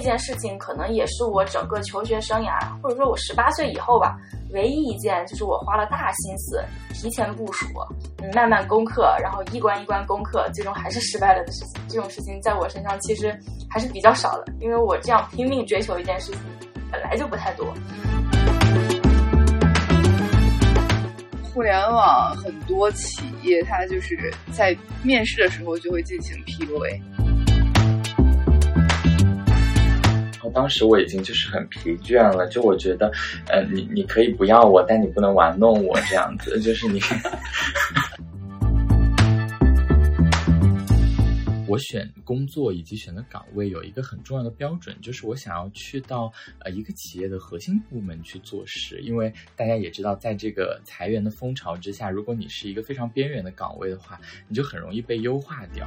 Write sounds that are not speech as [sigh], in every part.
这件事情可能也是我整个求学生涯，或者说我十八岁以后吧，唯一一件就是我花了大心思提前部署，嗯，慢慢攻克，然后一关一关攻克，最终还是失败了的事情。这种事情在我身上其实还是比较少的，因为我这样拼命追求一件事情本来就不太多。互联网很多企业，它就是在面试的时候就会进行 PUA。然后当时我已经就是很疲倦了，就我觉得，呃，你你可以不要我，但你不能玩弄我这样子，就是你。[laughs] 我选工作以及选的岗位有一个很重要的标准，就是我想要去到呃一个企业的核心部门去做事，因为大家也知道，在这个裁员的风潮之下，如果你是一个非常边缘的岗位的话，你就很容易被优化掉。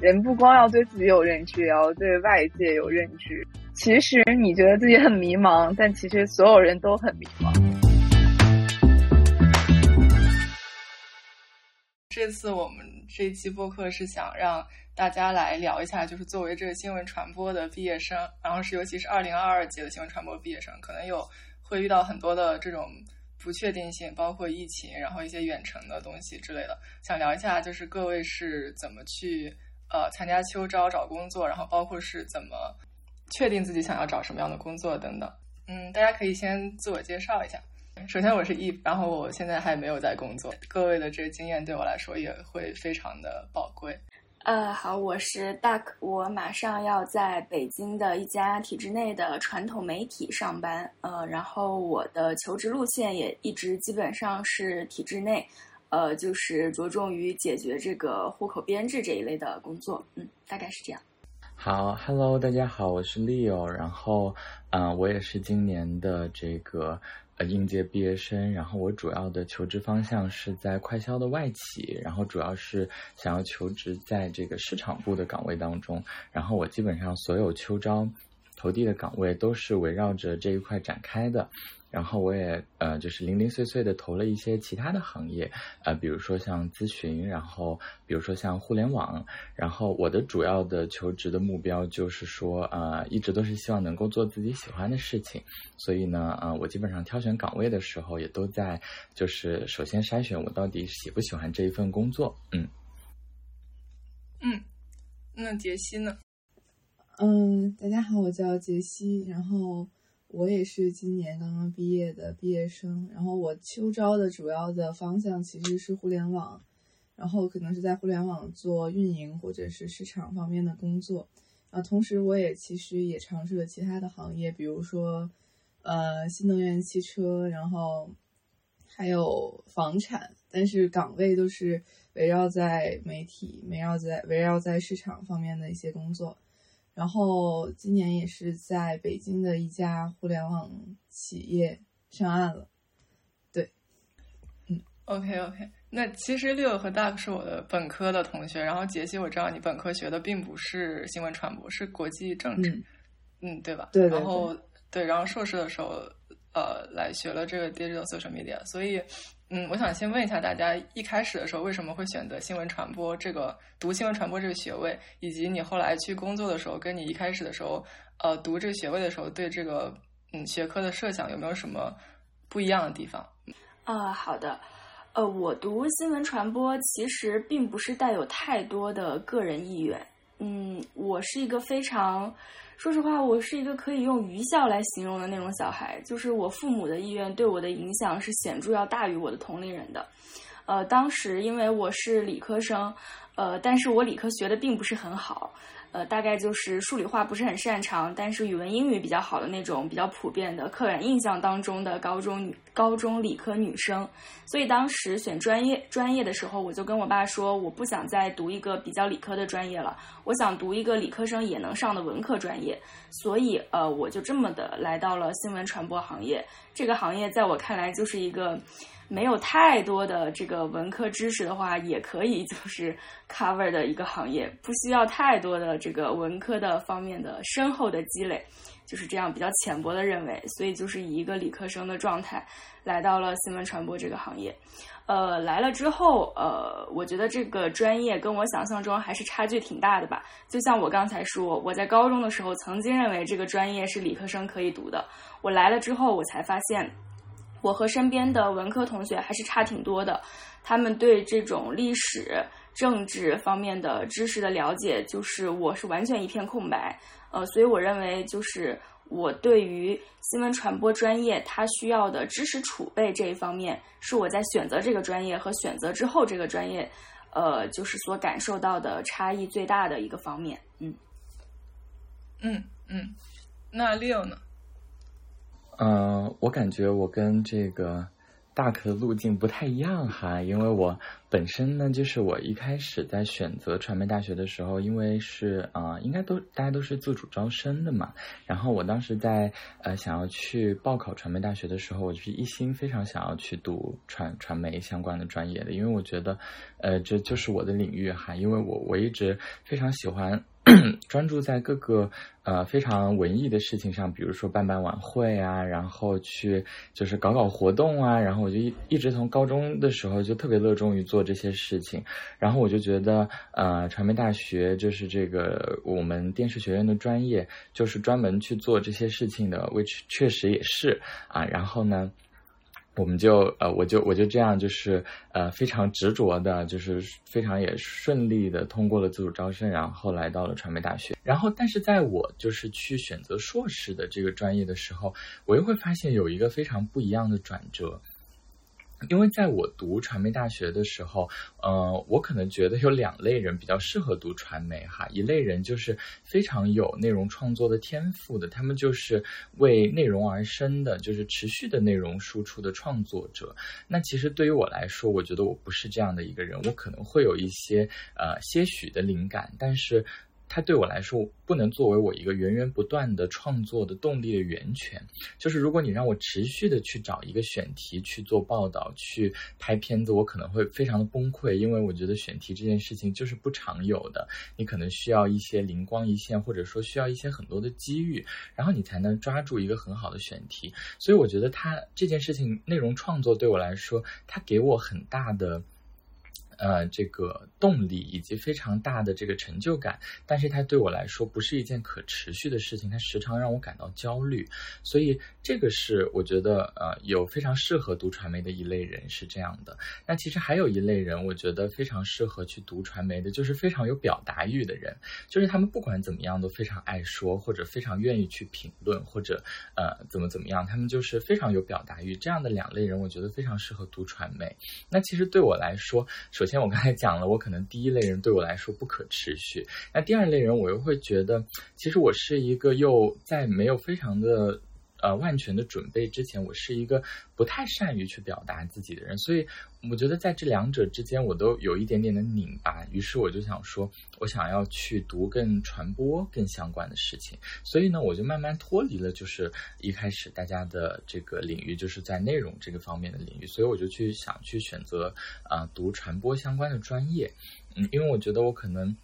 人不光要对自己有认知，也要对外界有认知。其实你觉得自己很迷茫，但其实所有人都很迷茫。这次我们这一期播客是想让大家来聊一下，就是作为这个新闻传播的毕业生，然后是尤其是二零二二届的新闻传播毕业生，可能有会遇到很多的这种不确定性，包括疫情，然后一些远程的东西之类的。想聊一下，就是各位是怎么去呃参加秋招找工作，然后包括是怎么确定自己想要找什么样的工作等等。嗯，大家可以先自我介绍一下。首先我是 E，然后我现在还没有在工作。各位的这个经验对我来说也会非常的宝贵。呃，好，我是 Duck，我马上要在北京的一家体制内的传统媒体上班。呃，然后我的求职路线也一直基本上是体制内，呃，就是着重于解决这个户口编制这一类的工作。嗯，大概是这样。好，Hello，大家好，我是 Leo，然后嗯，我也是今年的这个。呃，应届毕业生，然后我主要的求职方向是在快销的外企，然后主要是想要求职在这个市场部的岗位当中，然后我基本上所有秋招投递的岗位都是围绕着这一块展开的。然后我也呃，就是零零碎碎的投了一些其他的行业，呃，比如说像咨询，然后比如说像互联网。然后我的主要的求职的目标就是说，呃，一直都是希望能够做自己喜欢的事情。所以呢，呃，我基本上挑选岗位的时候，也都在就是首先筛选我到底喜不喜欢这一份工作。嗯嗯，那杰西呢？嗯，大家好，我叫杰西，然后。我也是今年刚刚毕业的毕业生，然后我秋招的主要的方向其实是互联网，然后可能是在互联网做运营或者是市场方面的工作，啊，同时我也其实也尝试了其他的行业，比如说，呃，新能源汽车，然后还有房产，但是岗位都是围绕在媒体，围绕在围绕在市场方面的一些工作。然后今年也是在北京的一家互联网企业上岸了，对，嗯，OK OK，那其实六和 Duck 是我的本科的同学，然后杰西我知道你本科学的并不是新闻传播，是国际政治，嗯，对吧？对，然后对，然后硕士的时候呃来学了这个 digital social media，所以。嗯，我想先问一下大家，一开始的时候为什么会选择新闻传播这个读新闻传播这个学位，以及你后来去工作的时候，跟你一开始的时候，呃，读这个学位的时候，对这个嗯学科的设想有没有什么不一样的地方？啊，好的，呃，我读新闻传播其实并不是带有太多的个人意愿，嗯，我是一个非常。说实话，我是一个可以用愚孝来形容的那种小孩，就是我父母的意愿对我的影响是显著要大于我的同龄人的。呃，当时因为我是理科生，呃，但是我理科学的并不是很好。呃，大概就是数理化不是很擅长，但是语文英语比较好的那种比较普遍的刻板印象当中的高中女高中理科女生。所以当时选专业专业的时候，我就跟我爸说，我不想再读一个比较理科的专业了，我想读一个理科生也能上的文科专业。所以呃，我就这么的来到了新闻传播行业。这个行业在我看来就是一个没有太多的这个文科知识的话，也可以 [laughs] 就是 cover 的一个行业，不需要太多的这个文科的方面的深厚的积累，就是这样比较浅薄的认为，所以就是以一个理科生的状态来到了新闻传播这个行业。呃，来了之后，呃，我觉得这个专业跟我想象中还是差距挺大的吧。就像我刚才说，我在高中的时候曾经认为这个专业是理科生可以读的，我来了之后，我才发现，我和身边的文科同学还是差挺多的。他们对这种历史、政治方面的知识的了解，就是我是完全一片空白。呃，所以我认为就是。我对于新闻传播专业，它需要的知识储备这一方面，是我在选择这个专业和选择之后这个专业，呃，就是所感受到的差异最大的一个方面。嗯，嗯嗯，那 Leo 呢？嗯，我感觉我跟这个。大课的路径不太一样哈，因为我本身呢，就是我一开始在选择传媒大学的时候，因为是啊，应该都大家都是自主招生的嘛。然后我当时在呃想要去报考传媒大学的时候，我就是一心非常想要去读传传媒相关的专业的，因为我觉得呃这就是我的领域哈，因为我我一直非常喜欢。[clears throat] 专注在各个呃非常文艺的事情上，比如说办办晚会啊，然后去就是搞搞活动啊，然后我就一一直从高中的时候就特别热衷于做这些事情，然后我就觉得呃传媒大学就是这个我们电视学院的专业就是专门去做这些事情的，which 确实也是啊，然后呢。我们就呃，我就我就这样，就是呃，非常执着的，就是非常也顺利的通过了自主招生，然后来到了传媒大学。然后，但是在我就是去选择硕士的这个专业的时候，我又会发现有一个非常不一样的转折。因为在我读传媒大学的时候，呃，我可能觉得有两类人比较适合读传媒哈。一类人就是非常有内容创作的天赋的，他们就是为内容而生的，就是持续的内容输出的创作者。那其实对于我来说，我觉得我不是这样的一个人，我可能会有一些呃些许的灵感，但是。它对我来说不能作为我一个源源不断的创作的动力的源泉。就是如果你让我持续的去找一个选题去做报道、去拍片子，我可能会非常的崩溃，因为我觉得选题这件事情就是不常有的，你可能需要一些灵光一现，或者说需要一些很多的机遇，然后你才能抓住一个很好的选题。所以我觉得它这件事情内容创作对我来说，它给我很大的。呃，这个动力以及非常大的这个成就感，但是它对我来说不是一件可持续的事情，它时常让我感到焦虑，所以这个是我觉得呃有非常适合读传媒的一类人是这样的。那其实还有一类人，我觉得非常适合去读传媒的，就是非常有表达欲的人，就是他们不管怎么样都非常爱说，或者非常愿意去评论，或者呃怎么怎么样，他们就是非常有表达欲。这样的两类人，我觉得非常适合读传媒。那其实对我来说，首先。先我刚才讲了，我可能第一类人对我来说不可持续。那第二类人，我又会觉得，其实我是一个又在没有非常的呃万全的准备之前，我是一个不太善于去表达自己的人。所以我觉得在这两者之间，我都有一点点的拧巴。于是我就想说，我想要去读跟传播更相关的事情。所以呢，我就慢慢脱离了就是一开始大家的这个领域，就是在内容这个方面的领域。所以我就去想去选择啊读传播相关的专业。嗯，因为我觉得我可能。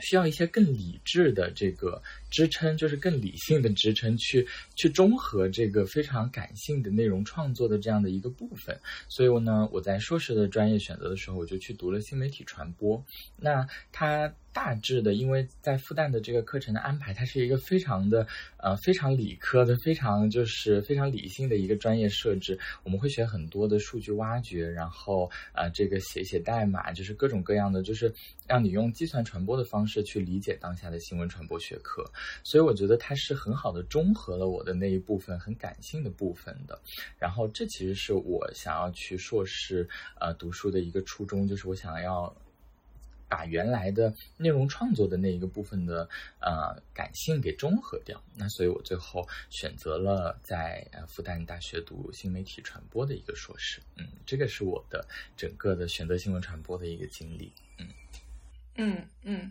需要一些更理智的这个支撑，就是更理性的支撑，去去中和这个非常感性的内容创作的这样的一个部分。所以呢，我在硕士的专业选择的时候，我就去读了新媒体传播。那它。大致的，因为在复旦的这个课程的安排，它是一个非常的呃非常理科的，非常就是非常理性的一个专业设置。我们会学很多的数据挖掘，然后呃这个写写代码，就是各种各样的，就是让你用计算传播的方式去理解当下的新闻传播学科。所以我觉得它是很好的中和了我的那一部分很感性的部分的。然后这其实是我想要去硕士呃读书的一个初衷，就是我想要。把原来的内容创作的那一个部分的呃感性给中和掉，那所以我最后选择了在复旦大学读新媒体传播的一个硕士，嗯，这个是我的整个的选择新闻传播的一个经历，嗯嗯嗯，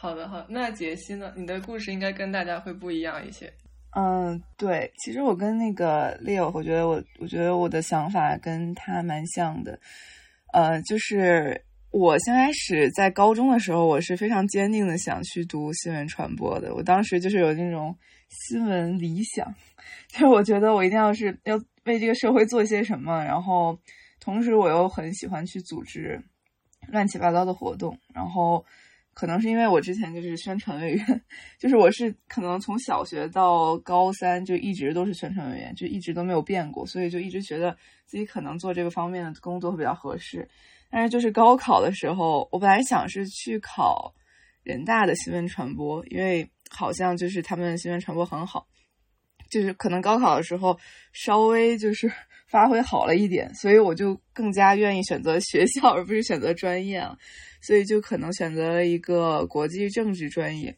好的好，那杰西呢？你的故事应该跟大家会不一样一些。嗯，对，其实我跟那个 Leo，我觉得我我觉得我的想法跟他蛮像的，呃，就是我先开始在高中的时候，我是非常坚定的想去读新闻传播的，我当时就是有那种新闻理想，就是我觉得我一定要是要为这个社会做些什么，然后同时我又很喜欢去组织乱七八糟的活动，然后。可能是因为我之前就是宣传委员，就是我是可能从小学到高三就一直都是宣传委员，就一直都没有变过，所以就一直觉得自己可能做这个方面的工作会比较合适。但是就是高考的时候，我本来想是去考人大的新闻传播，因为好像就是他们新闻传播很好，就是可能高考的时候稍微就是发挥好了一点，所以我就更加愿意选择学校而不是选择专业啊。所以就可能选择了一个国际政治专业。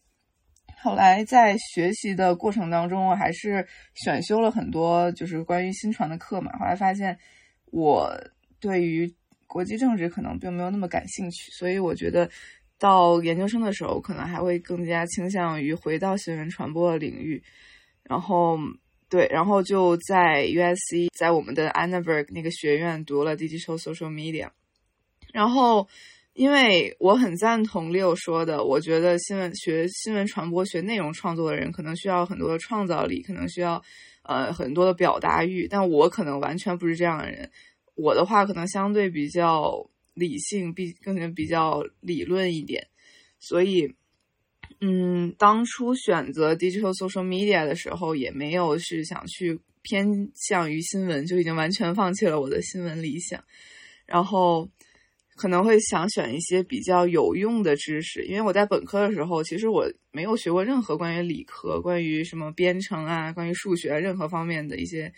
后来在学习的过程当中，我还是选修了很多就是关于新传的课嘛。后来发现我对于国际政治可能并没有那么感兴趣，所以我觉得到研究生的时候，可能还会更加倾向于回到新闻传播的领域。然后对，然后就在 USC，在我们的 Annenberg 那个学院读了 Digital Social Media，然后。因为我很赞同 Leo 说的，我觉得新闻学新闻传播学内容创作的人可能需要很多的创造力，可能需要呃很多的表达欲，但我可能完全不是这样的人。我的话可能相对比较理性，比更比较理论一点。所以，嗯，当初选择 Digital Social Media 的时候，也没有是想去偏向于新闻，就已经完全放弃了我的新闻理想，然后。可能会想选一些比较有用的知识，因为我在本科的时候，其实我没有学过任何关于理科、关于什么编程啊、关于数学任何方面的一些、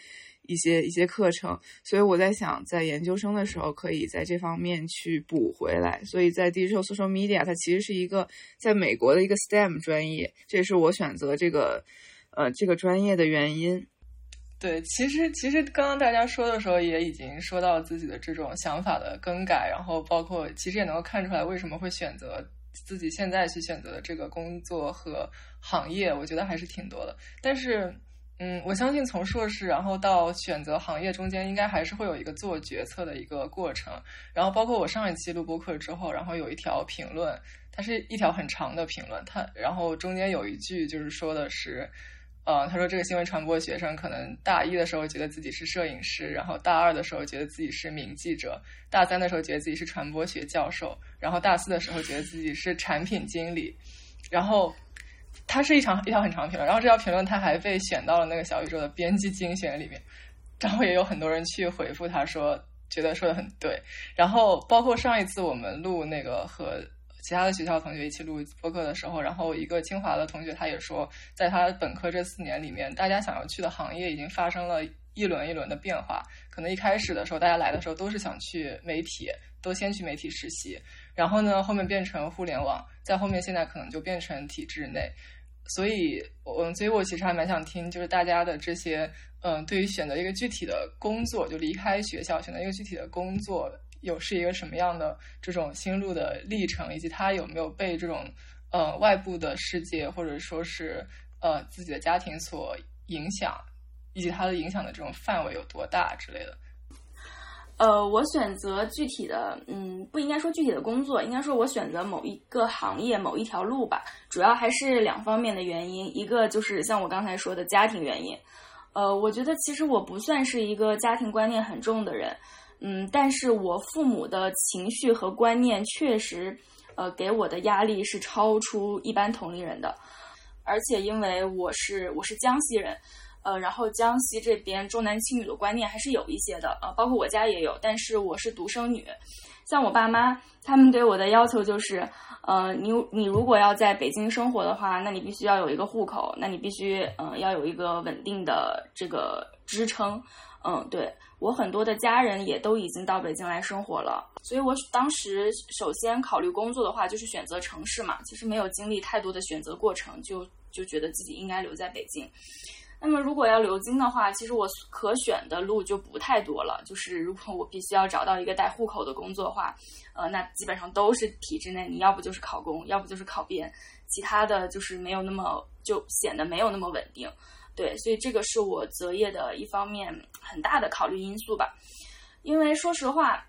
一些、一些课程，所以我在想，在研究生的时候可以在这方面去补回来。所以在 Digital Social Media，它其实是一个在美国的一个 STEM 专业，这也是我选择这个呃这个专业的原因。对，其实其实刚刚大家说的时候，也已经说到自己的这种想法的更改，然后包括其实也能够看出来为什么会选择自己现在去选择的这个工作和行业，我觉得还是挺多的。但是，嗯，我相信从硕士然后到选择行业中间，应该还是会有一个做决策的一个过程。然后，包括我上一期录播课之后，然后有一条评论，它是一条很长的评论，它然后中间有一句就是说的是。呃，他说这个新闻传播学生可能大一的时候觉得自己是摄影师，然后大二的时候觉得自己是名记者，大三的时候觉得自己是传播学教授，然后大四的时候觉得自己是产品经理。然后，他是一长一条很长评论，然后这条评论他还被选到了那个小宇宙的编辑精选里面，然后也有很多人去回复他说觉得说的很对。然后包括上一次我们录那个和。其他的学校同学一起录播客的时候，然后一个清华的同学他也说，在他本科这四年里面，大家想要去的行业已经发生了一轮一轮的变化。可能一开始的时候，大家来的时候都是想去媒体，都先去媒体实习，然后呢，后面变成互联网，在后面现在可能就变成体制内。所以，嗯，所以我其实还蛮想听，就是大家的这些，嗯，对于选择一个具体的工作，就离开学校，选择一个具体的工作。有是一个什么样的这种心路的历程，以及他有没有被这种呃外部的世界或者说是呃自己的家庭所影响，以及他的影响的这种范围有多大之类的。呃，我选择具体的，嗯，不应该说具体的工作，应该说我选择某一个行业某一条路吧。主要还是两方面的原因，一个就是像我刚才说的家庭原因。呃，我觉得其实我不算是一个家庭观念很重的人。嗯，但是我父母的情绪和观念确实，呃，给我的压力是超出一般同龄人的，而且因为我是我是江西人，呃，然后江西这边重男轻女的观念还是有一些的，呃，包括我家也有，但是我是独生女，像我爸妈他们对我的要求就是，呃，你你如果要在北京生活的话，那你必须要有一个户口，那你必须嗯要有一个稳定的这个支撑，嗯，对。我很多的家人也都已经到北京来生活了，所以我当时首先考虑工作的话，就是选择城市嘛。其实没有经历太多的选择过程，就就觉得自己应该留在北京。那么如果要留京的话，其实我可选的路就不太多了。就是如果我必须要找到一个带户口的工作的话，呃，那基本上都是体制内，你要不就是考公，要不就是考编，其他的就是没有那么就显得没有那么稳定。对，所以这个是我择业的一方面很大的考虑因素吧。因为说实话，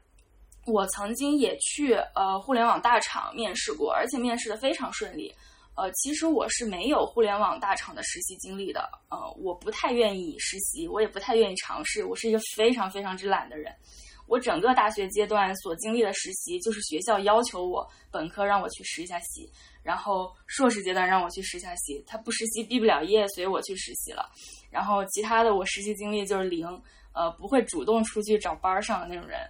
我曾经也去呃互联网大厂面试过，而且面试的非常顺利。呃，其实我是没有互联网大厂的实习经历的，呃，我不太愿意实习，我也不太愿意尝试，我是一个非常非常之懒的人。我整个大学阶段所经历的实习，就是学校要求我本科让我去实一下习，然后硕士阶段让我去实一下习，他不实习毕不了业，所以我去实习了。然后其他的我实习经历就是零，呃，不会主动出去找班上的那种人。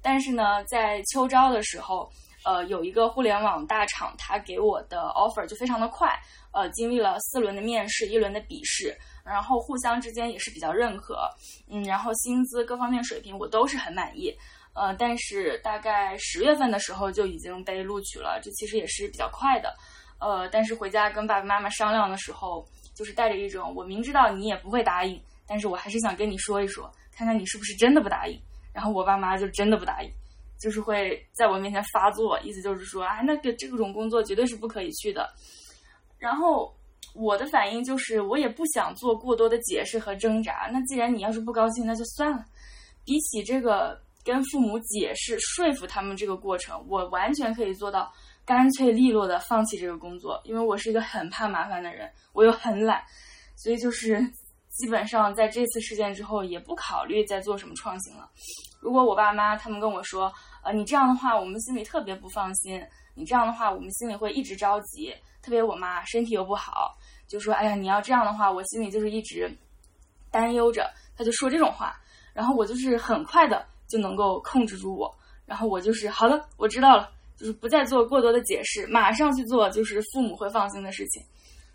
但是呢，在秋招的时候。呃，有一个互联网大厂，他给我的 offer 就非常的快，呃，经历了四轮的面试，一轮的笔试，然后互相之间也是比较认可，嗯，然后薪资各方面水平我都是很满意，呃，但是大概十月份的时候就已经被录取了，这其实也是比较快的，呃，但是回家跟爸爸妈妈商量的时候，就是带着一种我明知道你也不会答应，但是我还是想跟你说一说，看看你是不是真的不答应，然后我爸妈就真的不答应。就是会在我面前发作，意思就是说啊，那个这种工作绝对是不可以去的。然后我的反应就是，我也不想做过多的解释和挣扎。那既然你要是不高兴，那就算了。比起这个跟父母解释、说服他们这个过程，我完全可以做到干脆利落的放弃这个工作，因为我是一个很怕麻烦的人，我又很懒，所以就是 [laughs] 基本上在这次事件之后，也不考虑再做什么创新了。如果我爸妈他们跟我说。呃，你这样的话，我们心里特别不放心。你这样的话，我们心里会一直着急。特别我妈身体又不好，就说：“哎呀，你要这样的话，我心里就是一直担忧着。”他就说这种话，然后我就是很快的就能够控制住我，然后我就是好了，我知道了，就是不再做过多的解释，马上去做就是父母会放心的事情。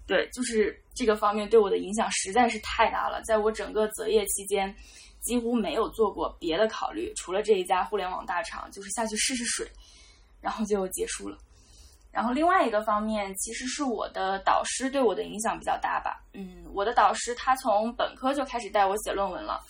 对，就是这个方面对我的影响实在是太大了，在我整个择业期间。几乎没有做过别的考虑，除了这一家互联网大厂，就是下去试试水，然后就结束了。然后另外一个方面，其实是我的导师对我的影响比较大吧。嗯，我的导师他从本科就开始带我写论文了。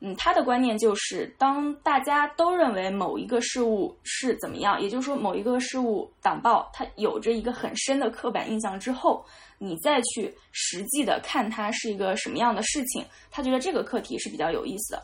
嗯，他的观念就是，当大家都认为某一个事物是怎么样，也就是说某一个事物党报它有着一个很深的刻板印象之后。你再去实际的看它是一个什么样的事情，他觉得这个课题是比较有意思的。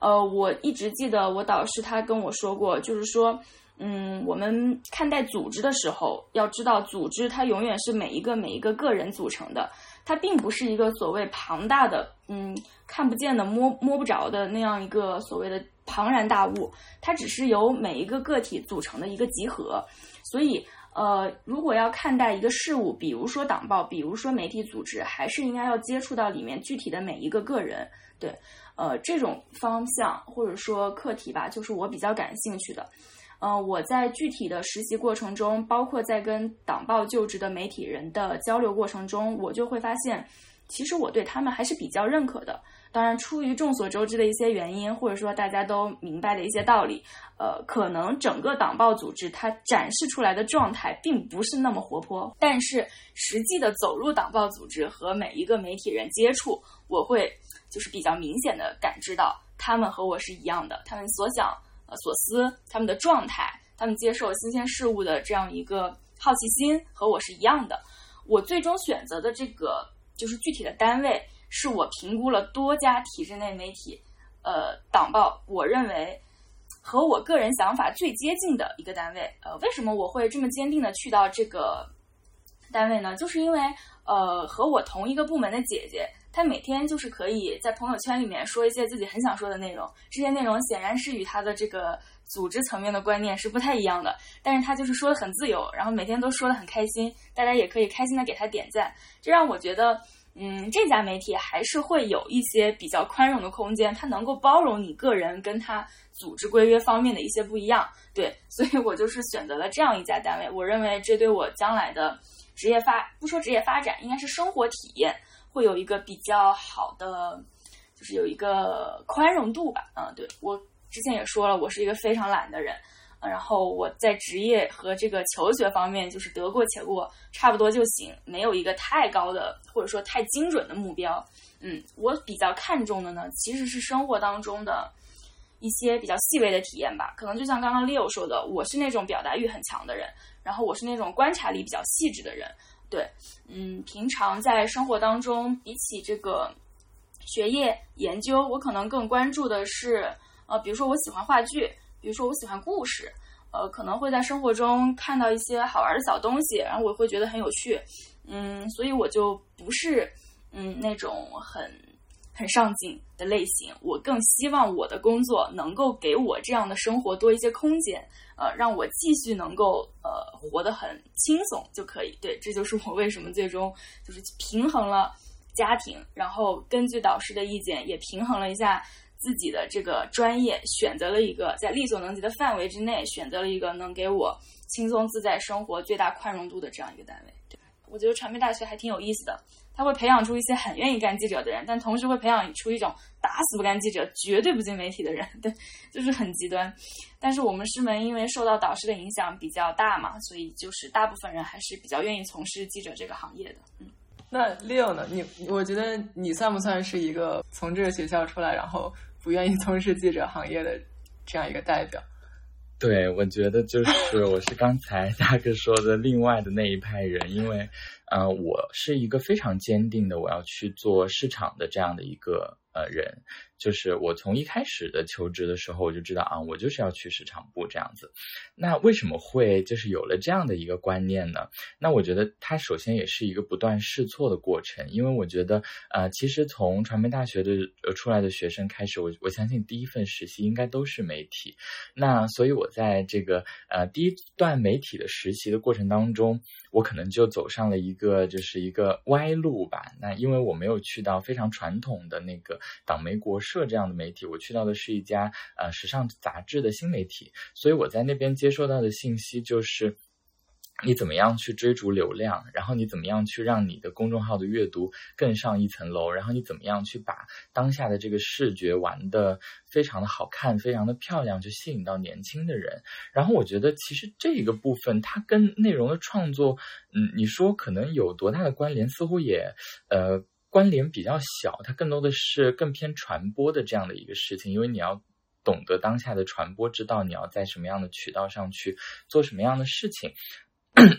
呃，我一直记得我导师他跟我说过，就是说，嗯，我们看待组织的时候，要知道组织它永远是每一个每一个个人组成的，它并不是一个所谓庞大的，嗯，看不见的摸摸不着的那样一个所谓的庞然大物，它只是由每一个个体组成的一个集合，所以。呃，如果要看待一个事物，比如说党报，比如说媒体组织，还是应该要接触到里面具体的每一个个人。对，呃，这种方向或者说课题吧，就是我比较感兴趣的。呃，我在具体的实习过程中，包括在跟党报就职的媒体人的交流过程中，我就会发现，其实我对他们还是比较认可的。当然，出于众所周知的一些原因，或者说大家都明白的一些道理，呃，可能整个党报组织它展示出来的状态并不是那么活泼。但是实际的走入党报组织和每一个媒体人接触，我会就是比较明显的感知到，他们和我是一样的，他们所想、所思，他们的状态，他们接受新鲜事物的这样一个好奇心和我是一样的。我最终选择的这个就是具体的单位。是我评估了多家体制内媒体，呃，党报，我认为和我个人想法最接近的一个单位。呃，为什么我会这么坚定的去到这个单位呢？就是因为，呃，和我同一个部门的姐姐，她每天就是可以在朋友圈里面说一些自己很想说的内容，这些内容显然是与她的这个组织层面的观念是不太一样的，但是他就是说的很自由，然后每天都说的很开心，大家也可以开心的给他点赞，这让我觉得。嗯，这家媒体还是会有一些比较宽容的空间，它能够包容你个人跟他组织规约方面的一些不一样。对，所以我就是选择了这样一家单位。我认为这对我将来的职业发，不说职业发展，应该是生活体验会有一个比较好的，就是有一个宽容度吧。嗯，对我之前也说了，我是一个非常懒的人。然后我在职业和这个求学方面就是得过且过，差不多就行，没有一个太高的或者说太精准的目标。嗯，我比较看重的呢，其实是生活当中的一些比较细微的体验吧。可能就像刚刚 Leo 说的，我是那种表达欲很强的人，然后我是那种观察力比较细致的人。对，嗯，平常在生活当中，比起这个学业研究，我可能更关注的是，呃，比如说我喜欢话剧，比如说我喜欢故事，呃，可能会在生活中看到一些好玩的小东西，然后我会觉得很有趣，嗯，所以我就不是，嗯，那种很很上进的类型。我更希望我的工作能够给我这样的生活多一些空间，呃，让我继续能够呃活得很轻松就可以。对，这就是我为什么最终就是平衡了。家庭，然后根据导师的意见，也平衡了一下自己的这个专业，选择了一个在力所能及的范围之内，选择了一个能给我轻松自在生活、最大宽容度的这样一个单位。我觉得传媒大学还挺有意思的，它会培养出一些很愿意干记者的人，但同时会培养出一种打死不干记者、绝对不进媒体的人。对，就是很极端。但是我们师门因为受到导师的影响比较大嘛，所以就是大部分人还是比较愿意从事记者这个行业的。嗯。那 Leo 呢？你我觉得你算不算是一个从这个学校出来，然后不愿意从事记者行业的这样一个代表？对，我觉得就是我是刚才大哥说的另外的那一派人，因为，呃，我是一个非常坚定的我要去做市场的这样的一个呃人。就是我从一开始的求职的时候，我就知道啊，我就是要去市场部这样子。那为什么会就是有了这样的一个观念呢？那我觉得它首先也是一个不断试错的过程，因为我觉得呃，其实从传媒大学的呃出来的学生开始，我我相信第一份实习应该都是媒体。那所以我在这个呃第一段媒体的实习的过程当中，我可能就走上了一个就是一个歪路吧。那因为我没有去到非常传统的那个党媒国。社这样的媒体，我去到的是一家呃时尚杂志的新媒体，所以我在那边接收到的信息就是，你怎么样去追逐流量，然后你怎么样去让你的公众号的阅读更上一层楼，然后你怎么样去把当下的这个视觉玩的非常的好看，非常的漂亮，去吸引到年轻的人。然后我觉得其实这一个部分它跟内容的创作，嗯，你说可能有多大的关联，似乎也呃。关联比较小，它更多的是更偏传播的这样的一个事情，因为你要懂得当下的传播之道，你要在什么样的渠道上去做什么样的事情，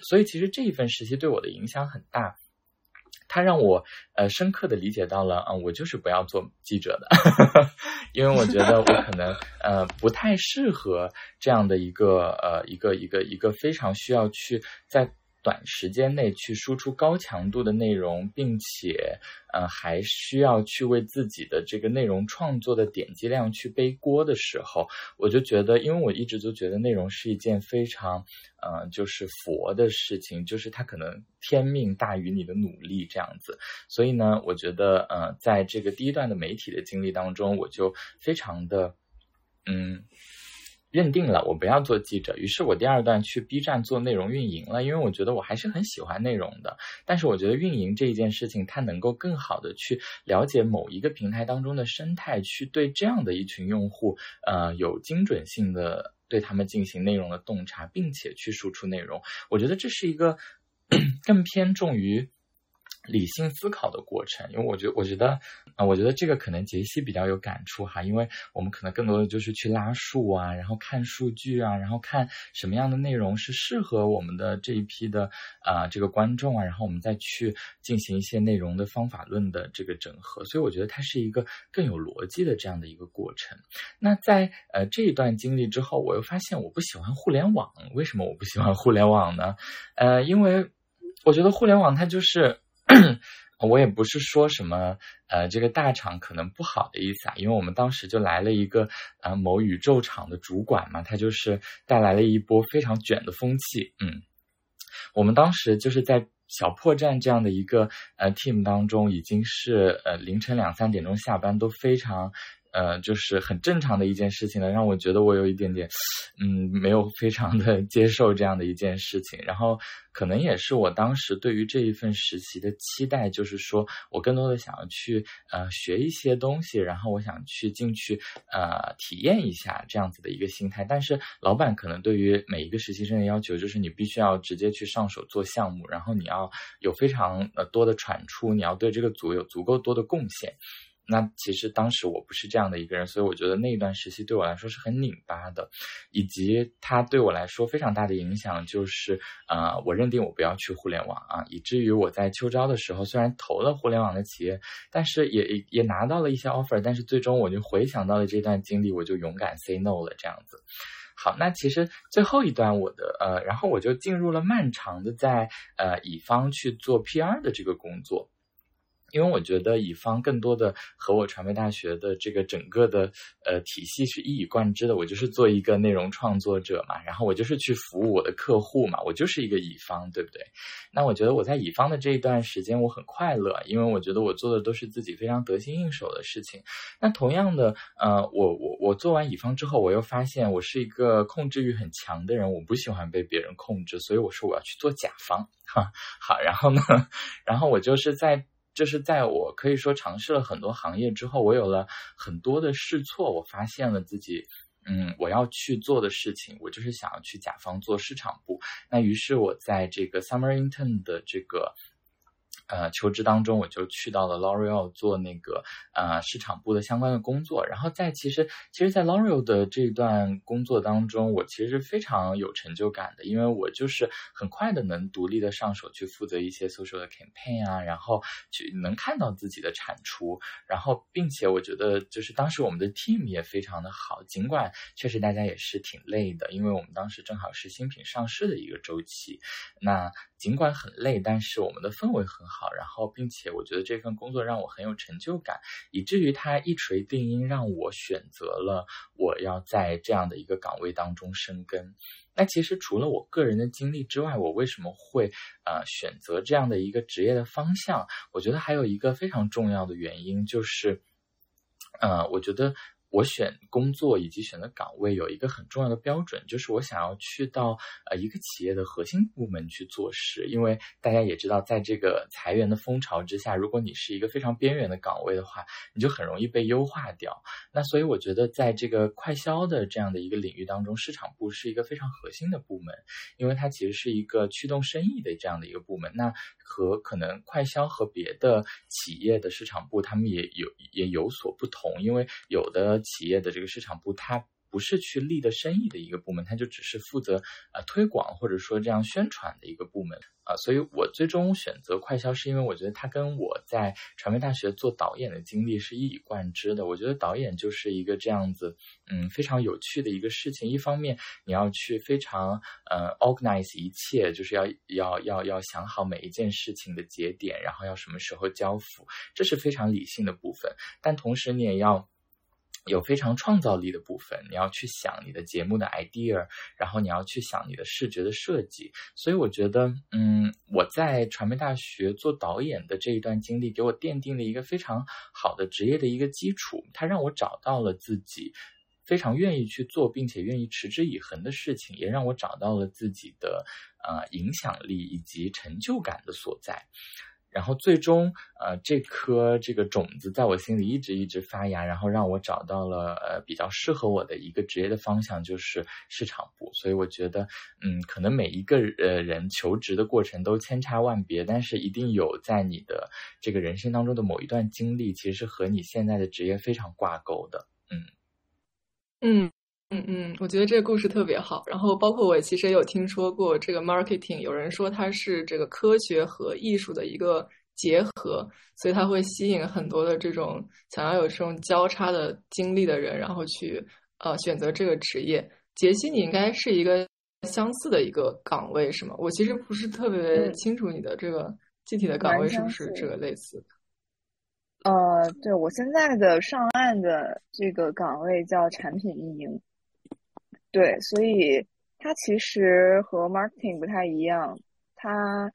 所以其实这一份实习对我的影响很大，它让我呃深刻的理解到了，嗯，我就是不要做记者的，[laughs] 因为我觉得我可能呃不太适合这样的一个呃一个一个一个非常需要去在。短时间内去输出高强度的内容，并且，呃，还需要去为自己的这个内容创作的点击量去背锅的时候，我就觉得，因为我一直都觉得内容是一件非常，呃，就是佛的事情，就是它可能天命大于你的努力这样子。所以呢，我觉得，呃，在这个第一段的媒体的经历当中，我就非常的，嗯。认定了我不要做记者，于是我第二段去 B 站做内容运营了，因为我觉得我还是很喜欢内容的。但是我觉得运营这一件事情，它能够更好的去了解某一个平台当中的生态，去对这样的一群用户，呃，有精准性的对他们进行内容的洞察，并且去输出内容。我觉得这是一个 [clears throat] 更偏重于。理性思考的过程，因为我觉得，我觉得啊，我觉得这个可能杰西比较有感触哈，因为我们可能更多的就是去拉数啊，然后看数据啊，然后看什么样的内容是适合我们的这一批的啊这个观众啊，然后我们再去进行一些内容的方法论的这个整合，所以我觉得它是一个更有逻辑的这样的一个过程。那在呃这一段经历之后，我又发现我不喜欢互联网，为什么我不喜欢互联网呢？呃，因为我觉得互联网它就是。[clears throat] 我也不是说什么呃，这个大厂可能不好的意思啊，因为我们当时就来了一个呃某宇宙厂的主管嘛，他就是带来了一波非常卷的风气。嗯，我们当时就是在小破站这样的一个呃 team 当中，已经是呃凌晨两三点钟下班都非常。呃，就是很正常的一件事情了，让我觉得我有一点点，嗯，没有非常的 [laughs] 接受这样的一件事情。然后，可能也是我当时对于这一份实习的期待，就是说我更多的想要去呃学一些东西，然后我想去进去呃体验一下这样子的一个心态。但是老板可能对于每一个实习生的要求，就是你必须要直接去上手做项目，然后你要有非常呃多的产出，你要对这个组有足够多的贡献。那其实当时我不是这样的一个人，所以我觉得那一段实习对我来说是很拧巴的，以及它对我来说非常大的影响就是，呃，我认定我不要去互联网啊，以至于我在秋招的时候虽然投了互联网的企业，但是也也拿到了一些 offer，但是最终我就回想到了这段经历，我就勇敢 say no 了这样子。好，那其实最后一段我的呃，然后我就进入了漫长的在呃乙方去做 PR 的这个工作。因为我觉得乙方更多的和我传媒大学的这个整个的呃体系是一以贯之的，我就是做一个内容创作者嘛，然后我就是去服务我的客户嘛，我就是一个乙方，对不对？那我觉得我在乙方的这一段时间我很快乐，因为我觉得我做的都是自己非常得心应手的事情。那同样的，呃，我我我做完乙方之后，我又发现我是一个控制欲很强的人，我不喜欢被别人控制，所以我说我要去做甲方，哈，好，然后呢，然后我就是在。这是在我可以说尝试了很多行业之后，我有了很多的试错，我发现了自己，嗯，我要去做的事情，我就是想要去甲方做市场部。那于是我在这个 Summer Intern 的这个。呃，求职当中我就去到了 L'Oreal 做那个呃市场部的相关的工作，然后在其实其实，在 L'Oreal 的这段工作当中，我其实非常有成就感的，因为我就是很快的能独立的上手去负责一些 social 的 campaign 啊，然后去能看到自己的产出，然后并且我觉得就是当时我们的 team 也非常的好，尽管确实大家也是挺累的，因为我们当时正好是新品上市的一个周期，那。尽管很累，但是我们的氛围很好。好然后，并且我觉得这份工作让我很有成就感，以至于它一锤定音，让我选择了我要在这样的一个岗位当中生根。那其实除了我个人的经历之外，我为什么会呃选择这样的一个职业的方向？我觉得还有一个非常重要的原因就是，呃，我觉得。我选工作以及选择岗位有一个很重要的标准，就是我想要去到呃一个企业的核心部门去做事。因为大家也知道，在这个裁员的风潮之下，如果你是一个非常边缘的岗位的话，你就很容易被优化掉。那所以我觉得，在这个快销的这样的一个领域当中，市场部是一个非常核心的部门，因为它其实是一个驱动生意的这样的一个部门。那和可能快销和别的企业的市场部，他们也有也有所不同，因为有的。企业的这个市场部，它不是去立的生意的一个部门，它就只是负责呃推广或者说这样宣传的一个部门啊。所以我最终选择快销，是因为我觉得它跟我在传媒大学做导演的经历是一以贯之的。我觉得导演就是一个这样子，嗯，非常有趣的一个事情。一方面你要去非常呃 organize 一切，就是要要要要想好每一件事情的节点，然后要什么时候交付，这是非常理性的部分。但同时你也要。有非常创造力的部分，你要去想你的节目的 idea，然后你要去想你的视觉的设计。所以我觉得，嗯，我在传媒大学做导演的这一段经历，给我奠定了一个非常好的职业的一个基础。它让我找到了自己非常愿意去做，并且愿意持之以恒的事情，也让我找到了自己的呃影响力以及成就感的所在。然后最终，呃，这颗这个种子在我心里一直一直发芽，然后让我找到了呃比较适合我的一个职业的方向，就是市场部。所以我觉得，嗯，可能每一个呃人求职的过程都千差万别，但是一定有在你的这个人生当中的某一段经历，其实是和你现在的职业非常挂钩的。嗯嗯。嗯嗯，我觉得这个故事特别好。然后，包括我其实也有听说过这个 marketing，有人说它是这个科学和艺术的一个结合，所以它会吸引很多的这种想要有这种交叉的经历的人，然后去呃选择这个职业。杰西，你应该是一个相似的一个岗位是吗？我其实不是特别清楚你的这个具体的岗位是不是这个类似的。呃，对我现在的上岸的这个岗位叫产品运营。对，所以它其实和 marketing 不太一样，它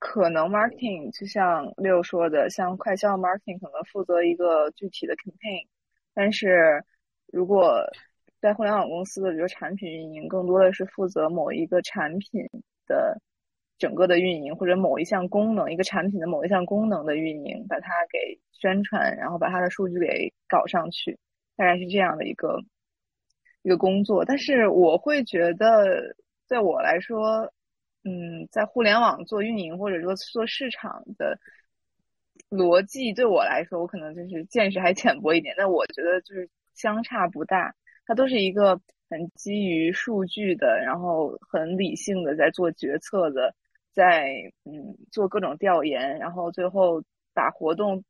可能 marketing 就像六说的，像快销 marketing 可能负责一个具体的 campaign，但是如果在互联网公司的比如产品运营，更多的是负责某一个产品的整个的运营，或者某一项功能，一个产品的某一项功能的运营，把它给宣传，然后把它的数据给搞上去，大概是这样的一个。一个工作，但是我会觉得，在我来说，嗯，在互联网做运营或者说做市场的逻辑对我来说，我可能就是见识还浅薄一点，但我觉得就是相差不大。它都是一个很基于数据的，然后很理性的在做决策的，在嗯做各种调研，然后最后把活动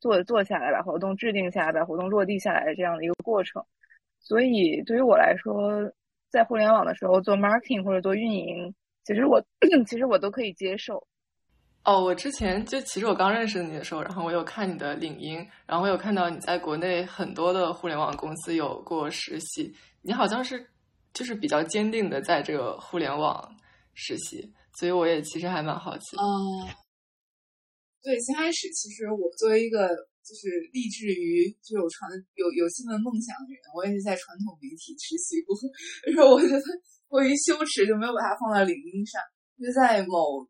做做下来，把活动制定下来，把活动落地下来的这样的一个过程。所以对于我来说，在互联网的时候做 marketing 或者做运营，其实我 [clears throat] 其实我都可以接受。哦，我之前就其实我刚认识你的时候，然后我有看你的领英，然后我有看到你在国内很多的互联网公司有过实习，你好像是就是比较坚定的在这个互联网实习，所以我也其实还蛮好奇。嗯，对，先开始其实我作为一个就是立志于就有传有有新闻梦想的人，我也是在传统媒体实习过，[laughs] 但是我觉得过于羞耻，就没有把它放到领英上，就在某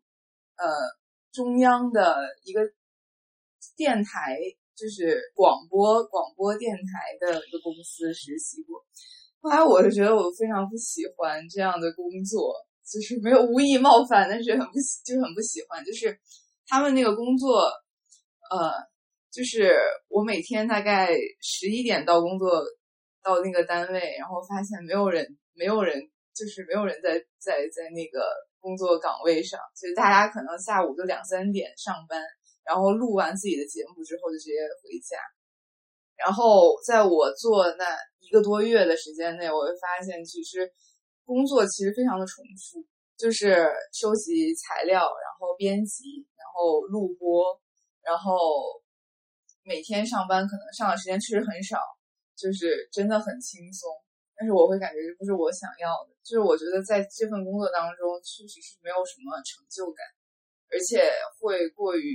呃。中央的一个电台，就是广播广播电台的一个公司实习过。后来我就觉得我非常不喜欢这样的工作，就是没有无意冒犯，但是很不就很不喜欢。就是他们那个工作，呃，就是我每天大概十一点到工作到那个单位，然后发现没有人，没有人，就是没有人在在在那个。工作岗位上，所以大家可能下午就两三点上班，然后录完自己的节目之后就直接回家。然后在我做那一个多月的时间内，我会发现其实工作其实非常的重复，就是收集材料，然后编辑，然后录播，然后每天上班可能上的时间确实很少，就是真的很轻松。但是我会感觉这不是我想要的，就是我觉得在这份工作当中确实是没有什么成就感，而且会过于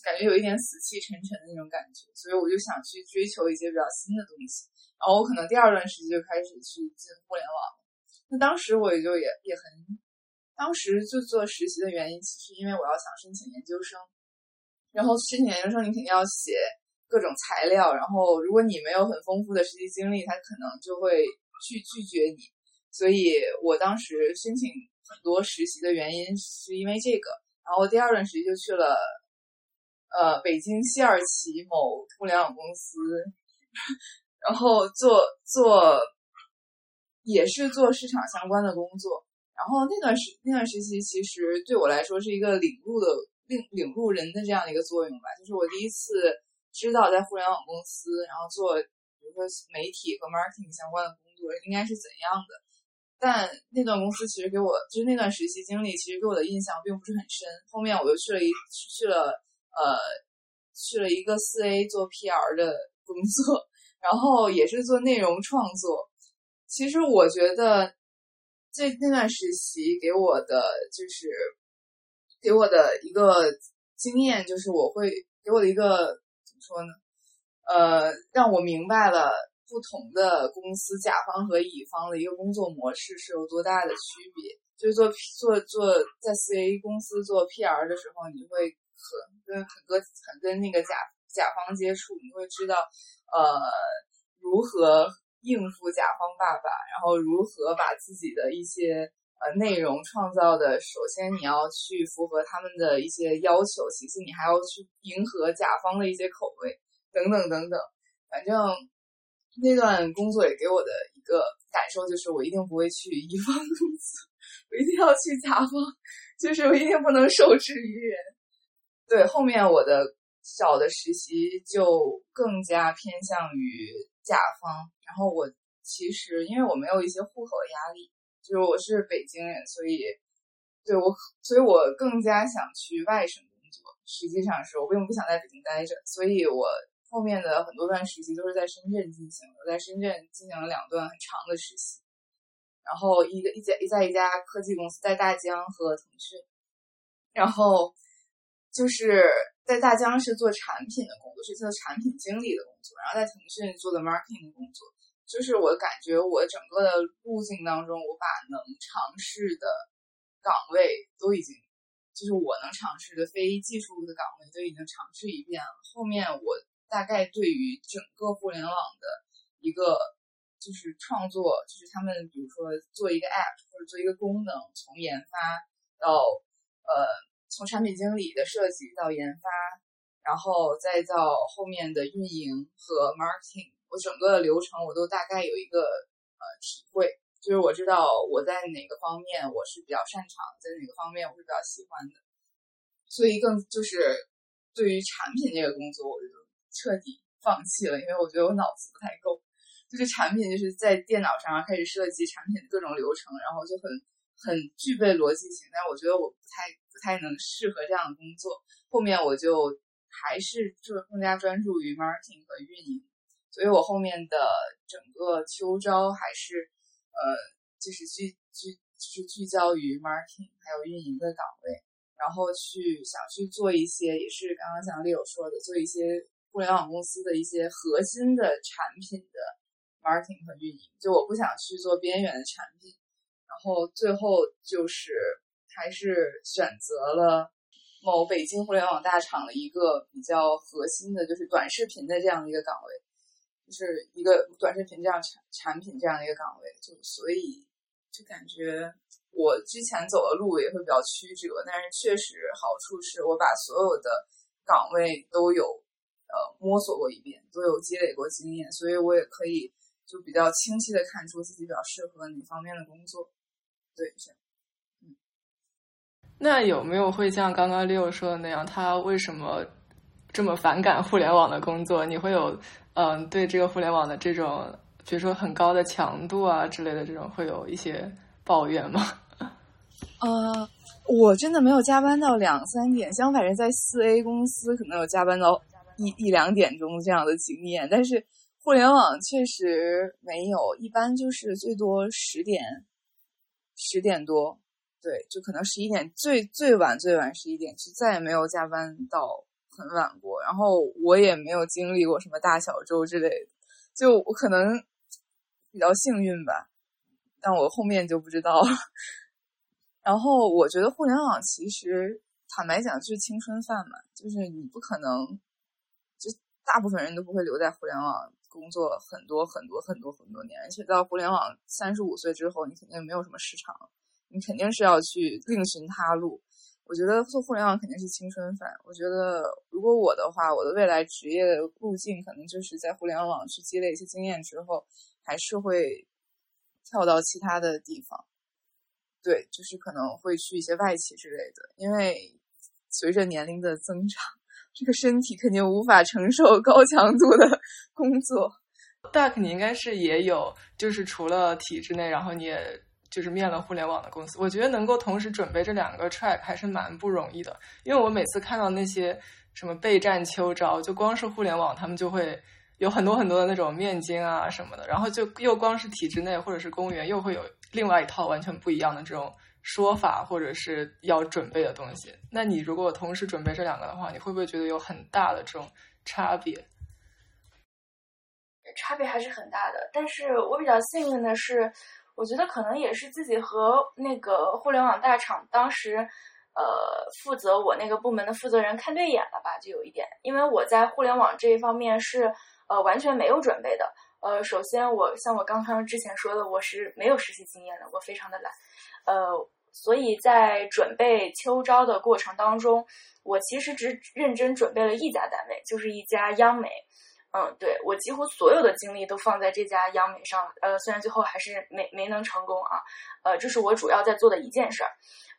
感觉有一点死气沉沉的那种感觉，所以我就想去追求一些比较新的东西。然后我可能第二段时期就开始去进互联网。那当时我也就也也很，当时就做实习的原因，其实因为我要想申请研究生，然后申请研究生你肯定要写。各种材料，然后如果你没有很丰富的实习经历，他可能就会拒拒绝你。所以我当时申请很多实习的原因是因为这个。然后第二段实习就去了，呃，北京西二旗某互联网公司，然后做做也是做市场相关的工作。然后那段时那段实习其实对我来说是一个领路的领领路人的这样一个作用吧，就是我第一次。知道在互联网公司，然后做比如说媒体和 marketing 相关的工作应该是怎样的，但那段公司其实给我就是那段实习经历，其实给我的印象并不是很深。后面我又去了一去了呃去了一个四 A 做 PR 的工作，然后也是做内容创作。其实我觉得这那段实习给我的就是给我的一个经验，就是我会给我的一个怎么。说呢，呃，让我明白了不同的公司甲方和乙方的一个工作模式是有多大的区别。就是做做做在四 A 公司做 PR 的时候，你会很跟很多很跟那个甲甲方接触，你会知道呃如何应付甲方爸爸，然后如何把自己的一些。呃，内容创造的，首先你要去符合他们的一些要求，其次你还要去迎合甲方的一些口味，等等等等。反正那段工作也给我的一个感受就是，我一定不会去乙方公司，我一定要去甲方，就是我一定不能受制于人。对，后面我的小的实习就更加偏向于甲方，然后我其实因为我没有一些户口压力。就是我是北京人，所以对我，所以我更加想去外省工作。实际上是我并不想在北京待着，所以我后面的很多段实习都是在深圳进行。我在深圳进行了两段很长的实习，然后一个一家一在一家科技公司，在大疆和腾讯，然后就是在大疆是做产品的工作，是做产品经理的工作，然后在腾讯做的 marketing 的工作。就是我感觉我整个的路径当中，我把能尝试的岗位都已经，就是我能尝试的非技术的岗位都已经尝试一遍了。后面我大概对于整个互联网的一个就是创作，就是他们比如说做一个 app 或者做一个功能，从研发到呃从产品经理的设计到研发然后再到后面的运营和 marketing，我整个流程我都大概有一个呃体会，就是我知道我在哪个方面我是比较擅长，在哪个方面我是比较喜欢的，所以更就是对于产品这个工作，我就彻底放弃了，因为我觉得我脑子不太够。就是产品就是在电脑上开始设计产品的各种流程，然后就很很具备逻辑性，但我觉得我不太不太能适合这样的工作。后面我就还是就是更加专注于 marketing 和运营，所以我后面的整个秋招还是呃就是聚聚是聚焦于 marketing 还有运营的岗位，然后去想去做一些也是刚刚像 Leo 说的，做一些互联网公司的一些核心的产品的。marketing 和运营，就我不想去做边缘的产品，然后最后就是还是选择了某北京互联网大厂的一个比较核心的，就是短视频的这样的一个岗位，就是一个短视频这样产产品这样的一个岗位，就所以就感觉我之前走的路也会比较曲折，但是确实好处是我把所有的岗位都有呃摸索过一遍，都有积累过经验，所以我也可以。就比较清晰的看出自己比较适合哪方面的工作，对，这样。嗯，那有没有会像刚刚 Leo 说的那样，他为什么这么反感互联网的工作？你会有嗯对这个互联网的这种，比如说很高的强度啊之类的这种，会有一些抱怨吗？呃，我真的没有加班到两三点，相反是在四 A 公司可能有加班到一一两点钟这样的经验，但是。互联网确实没有，一般就是最多十点，十点多，对，就可能十一点，最最晚最晚十一点，就再也没有加班到很晚过。然后我也没有经历过什么大小周之类的，就我可能比较幸运吧，但我后面就不知道了。[laughs] 然后我觉得互联网其实坦白讲就是青春饭嘛，就是你不可能，就大部分人都不会留在互联网。工作很多很多很多很多年，而且到互联网三十五岁之后，你肯定没有什么市场，你肯定是要去另寻他路。我觉得做互联网肯定是青春饭。我觉得如果我的话，我的未来职业路径可能就是在互联网去积累一些经验之后，还是会跳到其他的地方。对，就是可能会去一些外企之类的，因为随着年龄的增长。这个身体肯定无法承受高强度的工作，但你应该是也有，就是除了体制内，然后你也就是面了互联网的公司。我觉得能够同时准备这两个 track 还是蛮不容易的，因为我每次看到那些什么备战秋招，就光是互联网，他们就会有很多很多的那种面经啊什么的，然后就又光是体制内或者是公务员，又会有另外一套完全不一样的这种。说法或者是要准备的东西，那你如果同时准备这两个的话，你会不会觉得有很大的这种差别？差别还是很大的。但是我比较幸运的是，我觉得可能也是自己和那个互联网大厂当时，呃，负责我那个部门的负责人看对眼了吧，就有一点，因为我在互联网这一方面是呃完全没有准备的。呃，首先我像我刚刚之前说的，我是没有实习经验的，我非常的懒，呃。所以在准备秋招的过程当中，我其实只认真准备了一家单位，就是一家央美。嗯，对我几乎所有的精力都放在这家央美上。呃，虽然最后还是没没能成功啊。呃，这是我主要在做的一件事儿。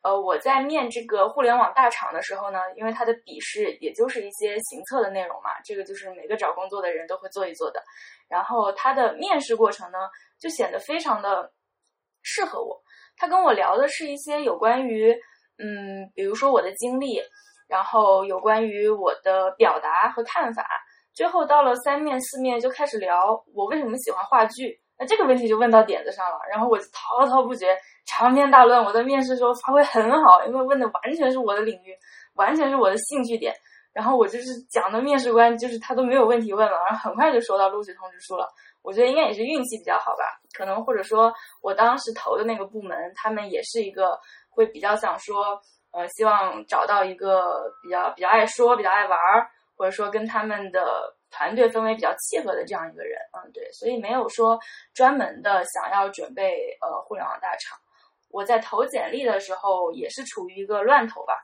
呃，我在面这个互联网大厂的时候呢，因为它的笔试也就是一些行测的内容嘛，这个就是每个找工作的人都会做一做的。然后他的面试过程呢，就显得非常的适合我。他跟我聊的是一些有关于，嗯，比如说我的经历，然后有关于我的表达和看法。最后到了三面四面就开始聊我为什么喜欢话剧，那这个问题就问到点子上了。然后我就滔滔不绝，长篇大论。我在面试的时候发挥很好，因为问的完全是我的领域，完全是我的兴趣点。然后我就是讲的面试官就是他都没有问题问了，然后很快就收到录取通知书了。我觉得应该也是运气比较好吧，可能或者说我当时投的那个部门，他们也是一个会比较想说，呃，希望找到一个比较比较爱说、比较爱玩儿，或者说跟他们的团队氛围比较契合的这样一个人。嗯，对，所以没有说专门的想要准备呃互联网大厂。我在投简历的时候也是处于一个乱投吧，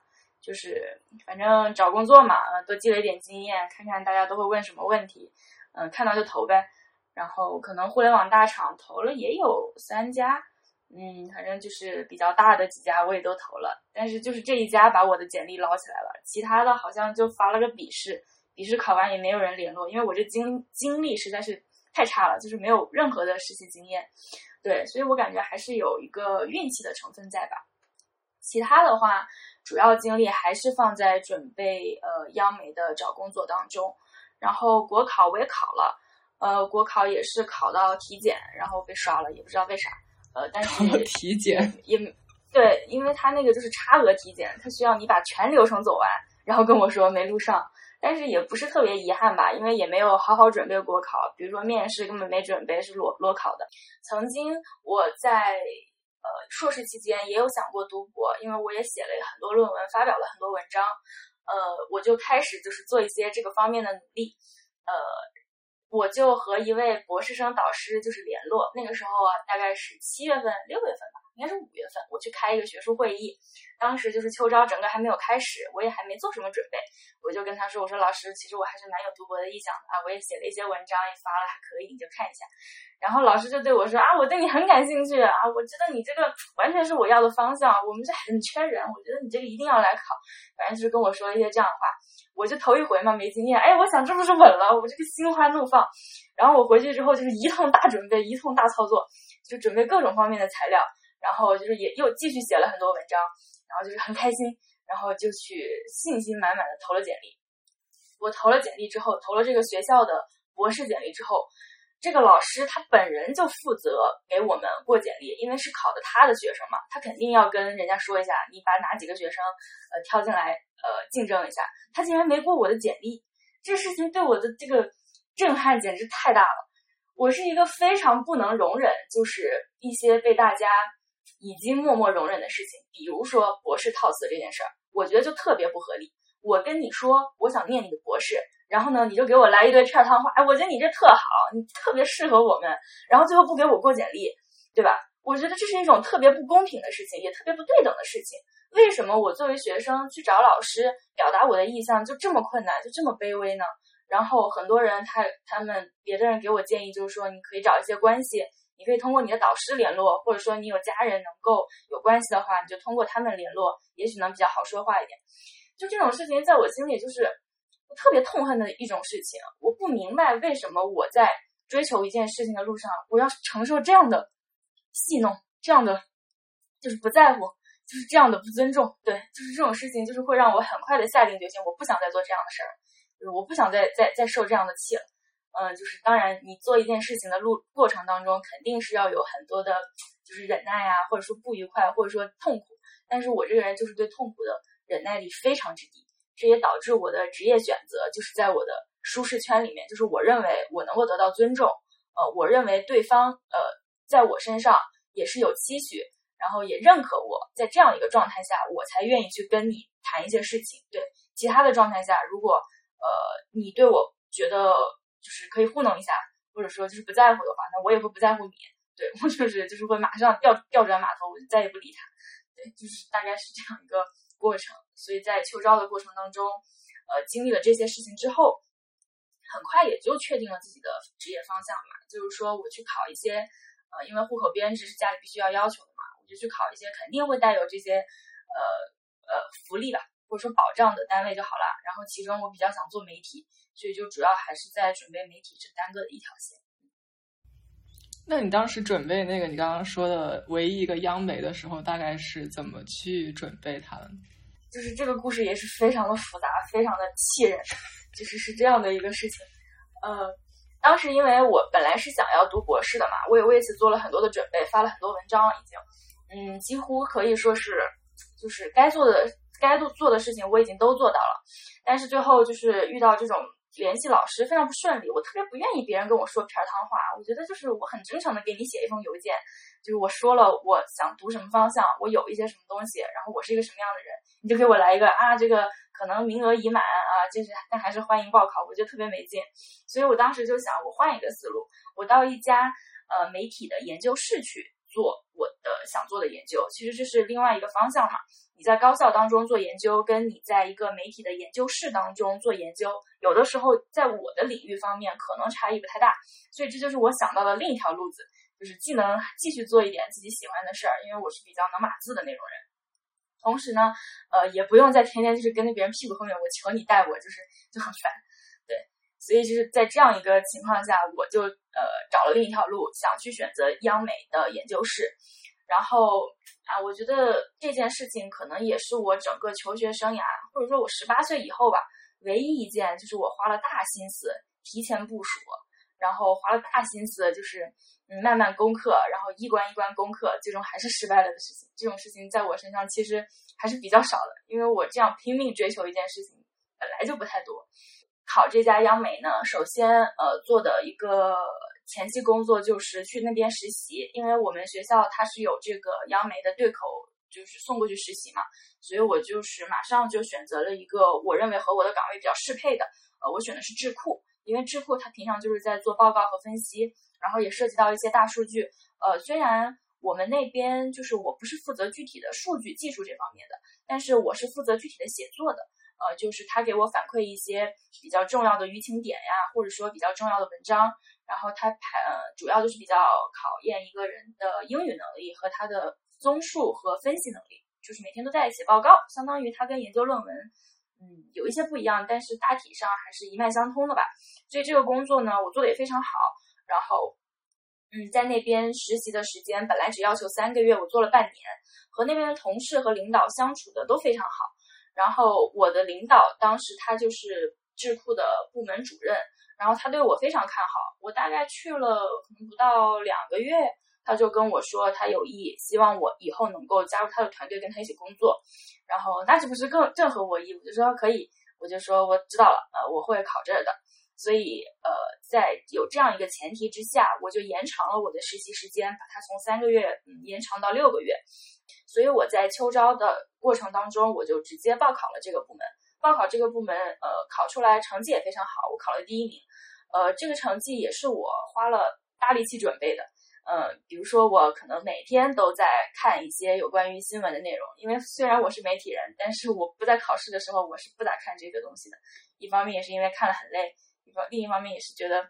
就是反正找工作嘛，多积累点经验，看看大家都会问什么问题，嗯，看到就投呗。然后可能互联网大厂投了也有三家，嗯，反正就是比较大的几家我也都投了，但是就是这一家把我的简历捞起来了，其他的好像就发了个笔试，笔试考完也没有人联络，因为我这经经历实在是太差了，就是没有任何的实习经验，对，所以我感觉还是有一个运气的成分在吧。其他的话，主要精力还是放在准备呃央媒的找工作当中，然后国考我也考了。呃，国考也是考到体检，然后被刷了，也不知道为啥。呃，但是体检也对，因为他那个就是差额体检，他需要你把全流程走完，然后跟我说没录上。但是也不是特别遗憾吧，因为也没有好好准备国考，比如说面试根本没准备，是裸裸考的。曾经我在呃硕士期间也有想过读博，因为我也写了很多论文，发表了很多文章。呃，我就开始就是做一些这个方面的努力。呃。我就和一位博士生导师就是联络，那个时候啊，大概是七月份、六月份吧，应该是五月份，我去开一个学术会议。当时就是秋招整个还没有开始，我也还没做什么准备，我就跟他说：“我说老师，其实我还是蛮有读博的意向的啊，我也写了一些文章，也发了，还可以，你就看一下。”然后老师就对我说：“啊，我对你很感兴趣啊，我觉得你这个完全是我要的方向，我们这很缺人，我觉得你这个一定要来考。”反正就是跟我说一些这样的话。我就头一回嘛，没经验，哎，我想这不是稳了，我这个心花怒放。然后我回去之后就是一通大准备，一通大操作，就准备各种方面的材料，然后就是也又继续写了很多文章，然后就是很开心，然后就去信心满满的投了简历。我投了简历之后，投了这个学校的博士简历之后。这个老师他本人就负责给我们过简历，因为是考的他的学生嘛，他肯定要跟人家说一下，你把哪几个学生呃挑进来呃竞争一下。他竟然没过我的简历，这事情对我的这个震撼简直太大了。我是一个非常不能容忍，就是一些被大家已经默默容忍的事情，比如说博士套词这件事儿，我觉得就特别不合理。我跟你说，我想念你的博士。然后呢，你就给我来一堆片汤话，哎，我觉得你这特好，你特别适合我们。然后最后不给我过简历，对吧？我觉得这是一种特别不公平的事情，也特别不对等的事情。为什么我作为学生去找老师表达我的意向就这么困难，就这么卑微呢？然后很多人他他们别的人给我建议就是说，你可以找一些关系，你可以通过你的导师联络，或者说你有家人能够有关系的话，你就通过他们联络，也许能比较好说话一点。就这种事情，在我心里就是我。特别痛恨的一种事情，我不明白为什么我在追求一件事情的路上，我要承受这样的戏弄，这样的就是不在乎，就是这样的不尊重。对，就是这种事情，就是会让我很快的下定决心，我不想再做这样的事儿，就是我不想再再再受这样的气了。嗯，就是当然，你做一件事情的路过程当中，肯定是要有很多的，就是忍耐呀，或者说不愉快，或者说痛苦。但是我这个人就是对痛苦的忍耐力非常之低。这也导致我的职业选择就是在我的舒适圈里面，就是我认为我能够得到尊重，呃，我认为对方呃在我身上也是有期许，然后也认可我，在这样一个状态下，我才愿意去跟你谈一些事情。对其他的状态下，如果呃你对我觉得就是可以糊弄一下，或者说就是不在乎的话，那我也会不在乎你。对我就是就是会马上调调转码头，我就再也不理他。对，就是大概是这样一个。过程，所以在秋招的过程当中，呃，经历了这些事情之后，很快也就确定了自己的职业方向嘛。就是说，我去考一些，呃，因为户口编制是家里必须要要求的嘛，我就去考一些肯定会带有这些，呃呃福利吧，或者说保障的单位就好了。然后其中我比较想做媒体，所以就主要还是在准备媒体这单个的一条线。那你当时准备那个你刚刚说的唯一一个央媒的时候，大概是怎么去准备它的？就是这个故事也是非常的复杂，非常的气人，就是是这样的一个事情。呃，当时因为我本来是想要读博士的嘛，我也为此做了很多的准备，发了很多文章，已经，嗯，几乎可以说是，就是该做的该做做的事情我已经都做到了，但是最后就是遇到这种联系老师非常不顺利，我特别不愿意别人跟我说片儿汤话，我觉得就是我很真诚的给你写一封邮件，就是我说了我想读什么方向，我有一些什么东西，然后我是一个什么样的人。你就给我来一个啊，这个可能名额已满啊，就是但还是欢迎报考，我觉得特别没劲，所以我当时就想，我换一个思路，我到一家呃媒体的研究室去做我的想做的研究。其实这是另外一个方向嘛。在高校当中做研究，跟你在一个媒体的研究室当中做研究，有的时候在我的领域方面可能差异不太大。所以这就是我想到的另一条路子，就是既能继续做一点自己喜欢的事儿，因为我是比较能码字的那种人。同时呢，呃，也不用再天天就是跟着别人屁股后面，我求你带我，就是就很烦。对，所以就是在这样一个情况下，我就呃找了另一条路，想去选择央美的研究室。然后啊，我觉得这件事情可能也是我整个求学生涯，或者说我十八岁以后吧，唯一一件就是我花了大心思提前部署，然后花了大心思就是嗯慢慢攻克，然后一关一关攻克，最终还是失败了的事情。这种事情在我身上其实还是比较少的，因为我这样拼命追求一件事情本来就不太多。考这家央美呢，首先呃做的一个。前期工作就是去那边实习，因为我们学校它是有这个央媒的对口，就是送过去实习嘛，所以我就是马上就选择了一个我认为和我的岗位比较适配的，呃，我选的是智库，因为智库它平常就是在做报告和分析，然后也涉及到一些大数据，呃，虽然我们那边就是我不是负责具体的数据技术这方面的，但是我是负责具体的写作的，呃，就是他给我反馈一些比较重要的舆情点呀，或者说比较重要的文章。然后它排呃，主要就是比较考验一个人的英语能力和他的综述和分析能力，就是每天都在写报告，相当于他跟研究论文，嗯，有一些不一样，但是大体上还是一脉相通的吧。所以这个工作呢，我做的也非常好。然后，嗯，在那边实习的时间本来只要求三个月，我做了半年，和那边的同事和领导相处的都非常好。然后我的领导当时他就是智库的部门主任。然后他对我非常看好，我大概去了可能不到两个月，他就跟我说他有意，希望我以后能够加入他的团队，跟他一起工作。然后那这不是更正合我意？我就说可以，我就说我知道了，呃，我会考这的。所以呃，在有这样一个前提之下，我就延长了我的实习时间，把它从三个月嗯延长到六个月。所以我在秋招的过程当中，我就直接报考了这个部门。报考这个部门，呃，考出来成绩也非常好，我考了第一名。呃，这个成绩也是我花了大力气准备的。呃，比如说我可能每天都在看一些有关于新闻的内容，因为虽然我是媒体人，但是我不在考试的时候，我是不咋看这个东西的。一方面也是因为看了很累，一方另一方面也是觉得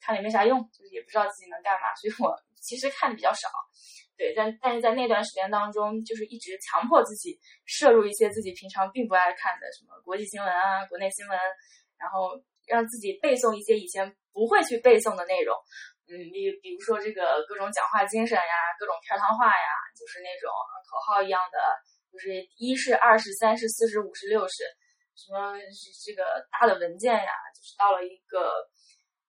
看了也没啥用，就是也不知道自己能干嘛，所以我其实看的比较少。对，但但是在那段时间当中，就是一直强迫自己摄入一些自己平常并不爱看的什么国际新闻啊、国内新闻，然后让自己背诵一些以前不会去背诵的内容。嗯，比比如说这个各种讲话精神呀，各种片汤话呀，就是那种口号一样的，就是一是、二是、三是、四是、五是、六是，什么这个大的文件呀，就是到了一个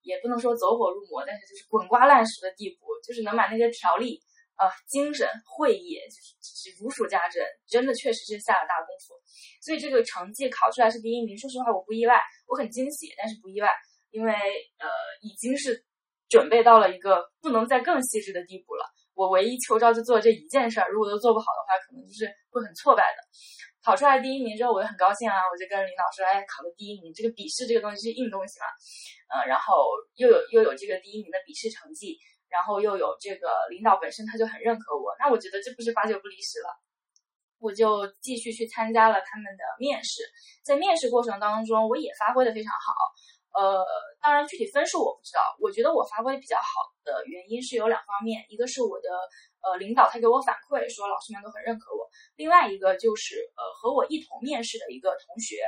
也不能说走火入魔，但是就是滚瓜烂熟的地步，就是能把那些条例。啊，精神会议就是如数家珍，真的确实是下了大功夫，所以这个成绩考出来是第一名。说实话，我不意外，我很惊喜，但是不意外，因为呃，已经是准备到了一个不能再更细致的地步了。我唯一求招就做这一件事儿，如果都做不好的话，可能就是会很挫败的。考出来第一名之后，我就很高兴啊，我就跟领导说：“哎，考了第一名，这个笔试这个东西是硬东西嘛，呃，然后又有又有这个第一名的笔试成绩。”然后又有这个领导本身他就很认可我，那我觉得这不是八九不离十了，我就继续去参加了他们的面试。在面试过程当中，我也发挥的非常好。呃，当然具体分数我不知道。我觉得我发挥比较好的原因是有两方面，一个是我的呃领导他给我反馈说老师们都很认可我，另外一个就是呃和我一同面试的一个同学，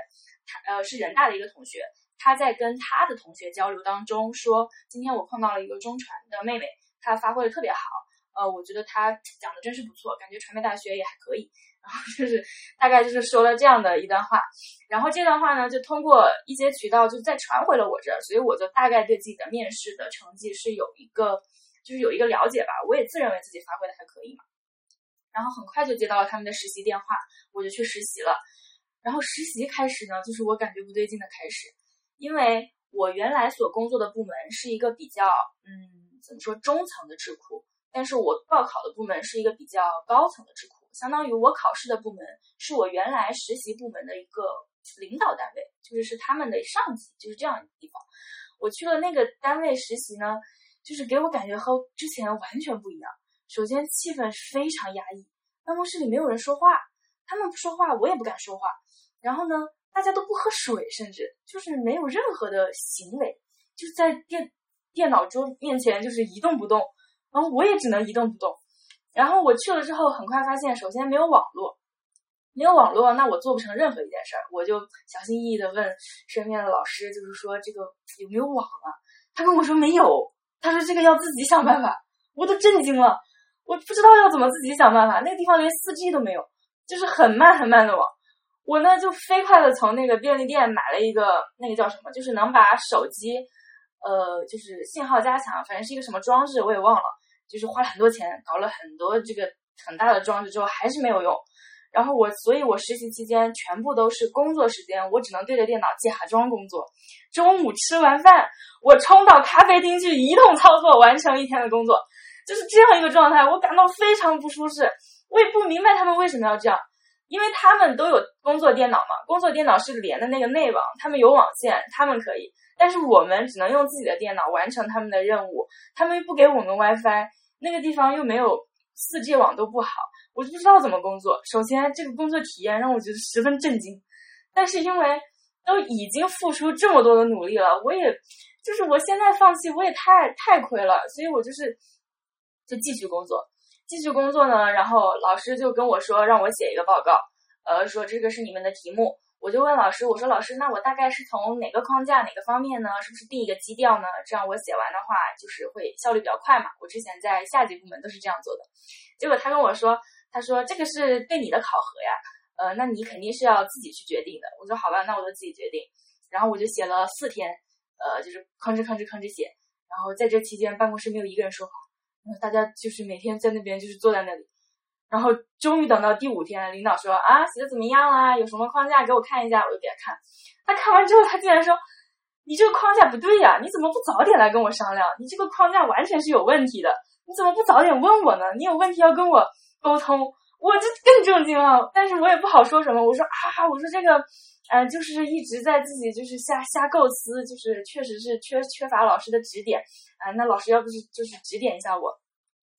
他呃是人大的一个同学。他在跟他的同学交流当中说：“今天我碰到了一个中传的妹妹，她发挥的特别好。呃，我觉得她讲的真是不错，感觉传媒大学也还可以。然后就是大概就是说了这样的一段话。然后这段话呢，就通过一些渠道就再传回了我这儿，所以我就大概对自己的面试的成绩是有一个就是有一个了解吧。我也自认为自己发挥的还可以嘛。然后很快就接到了他们的实习电话，我就去实习了。然后实习开始呢，就是我感觉不对劲的开始。”因为我原来所工作的部门是一个比较，嗯，怎么说中层的智库，但是我报考的部门是一个比较高层的智库，相当于我考试的部门是我原来实习部门的一个领导单位，就是是他们的上级，就是这样一个地方。我去了那个单位实习呢，就是给我感觉和之前完全不一样。首先气氛非常压抑，办公室里没有人说话，他们不说话，我也不敢说话。然后呢，大家都不喝水，甚至就是没有任何的行为，就在电电脑桌面前就是一动不动。然后我也只能一动不动。然后我去了之后，很快发现，首先没有网络，没有网络，那我做不成任何一件事儿。我就小心翼翼的问身边的老师，就是说这个有没有网啊？他跟我说没有，他说这个要自己想办法。我都震惊了，我不知道要怎么自己想办法。那个地方连四 G 都没有，就是很慢很慢的网。我呢就飞快的从那个便利店买了一个那个叫什么，就是能把手机，呃，就是信号加强，反正是一个什么装置，我也忘了。就是花了很多钱，搞了很多这个很大的装置之后，还是没有用。然后我，所以我实习期间全部都是工作时间，我只能对着电脑假装工作。中午吃完饭，我冲到咖啡厅去一通操作，完成一天的工作，就是这样一个状态。我感到非常不舒适，我也不明白他们为什么要这样，因为他们都有工作电脑嘛，工作电脑是连的那个内网，他们有网线，他们可以。但是我们只能用自己的电脑完成他们的任务，他们又不给我们 WiFi，那个地方又没有四 G 网都不好，我就不知道怎么工作。首先，这个工作体验让我觉得十分震惊，但是因为都已经付出这么多的努力了，我也就是我现在放弃，我也太太亏了，所以我就是就继续工作，继续工作呢。然后老师就跟我说，让我写一个报告，呃，说这个是你们的题目。我就问老师，我说老师，那我大概是从哪个框架、哪个方面呢？是不是定一个基调呢？这样我写完的话，就是会效率比较快嘛。我之前在下级部门都是这样做的。结果他跟我说，他说这个是对你的考核呀，呃，那你肯定是要自己去决定的。我说好吧，那我就自己决定。然后我就写了四天，呃，就是吭哧吭哧吭哧写。然后在这期间，办公室没有一个人说话，大家就是每天在那边就是坐在那里。然后终于等到第五天，领导说啊，写的怎么样啦？有什么框架给我看一下？我就给他看。他看完之后，他竟然说：“你这个框架不对呀，你怎么不早点来跟我商量？你这个框架完全是有问题的，你怎么不早点问我呢？你有问题要跟我沟通。”我就更震惊了，但是我也不好说什么。我说啊，我说这个，呃，就是一直在自己就是瞎瞎构思，就是确实是缺缺乏老师的指点啊。那老师要不是就是指点一下我，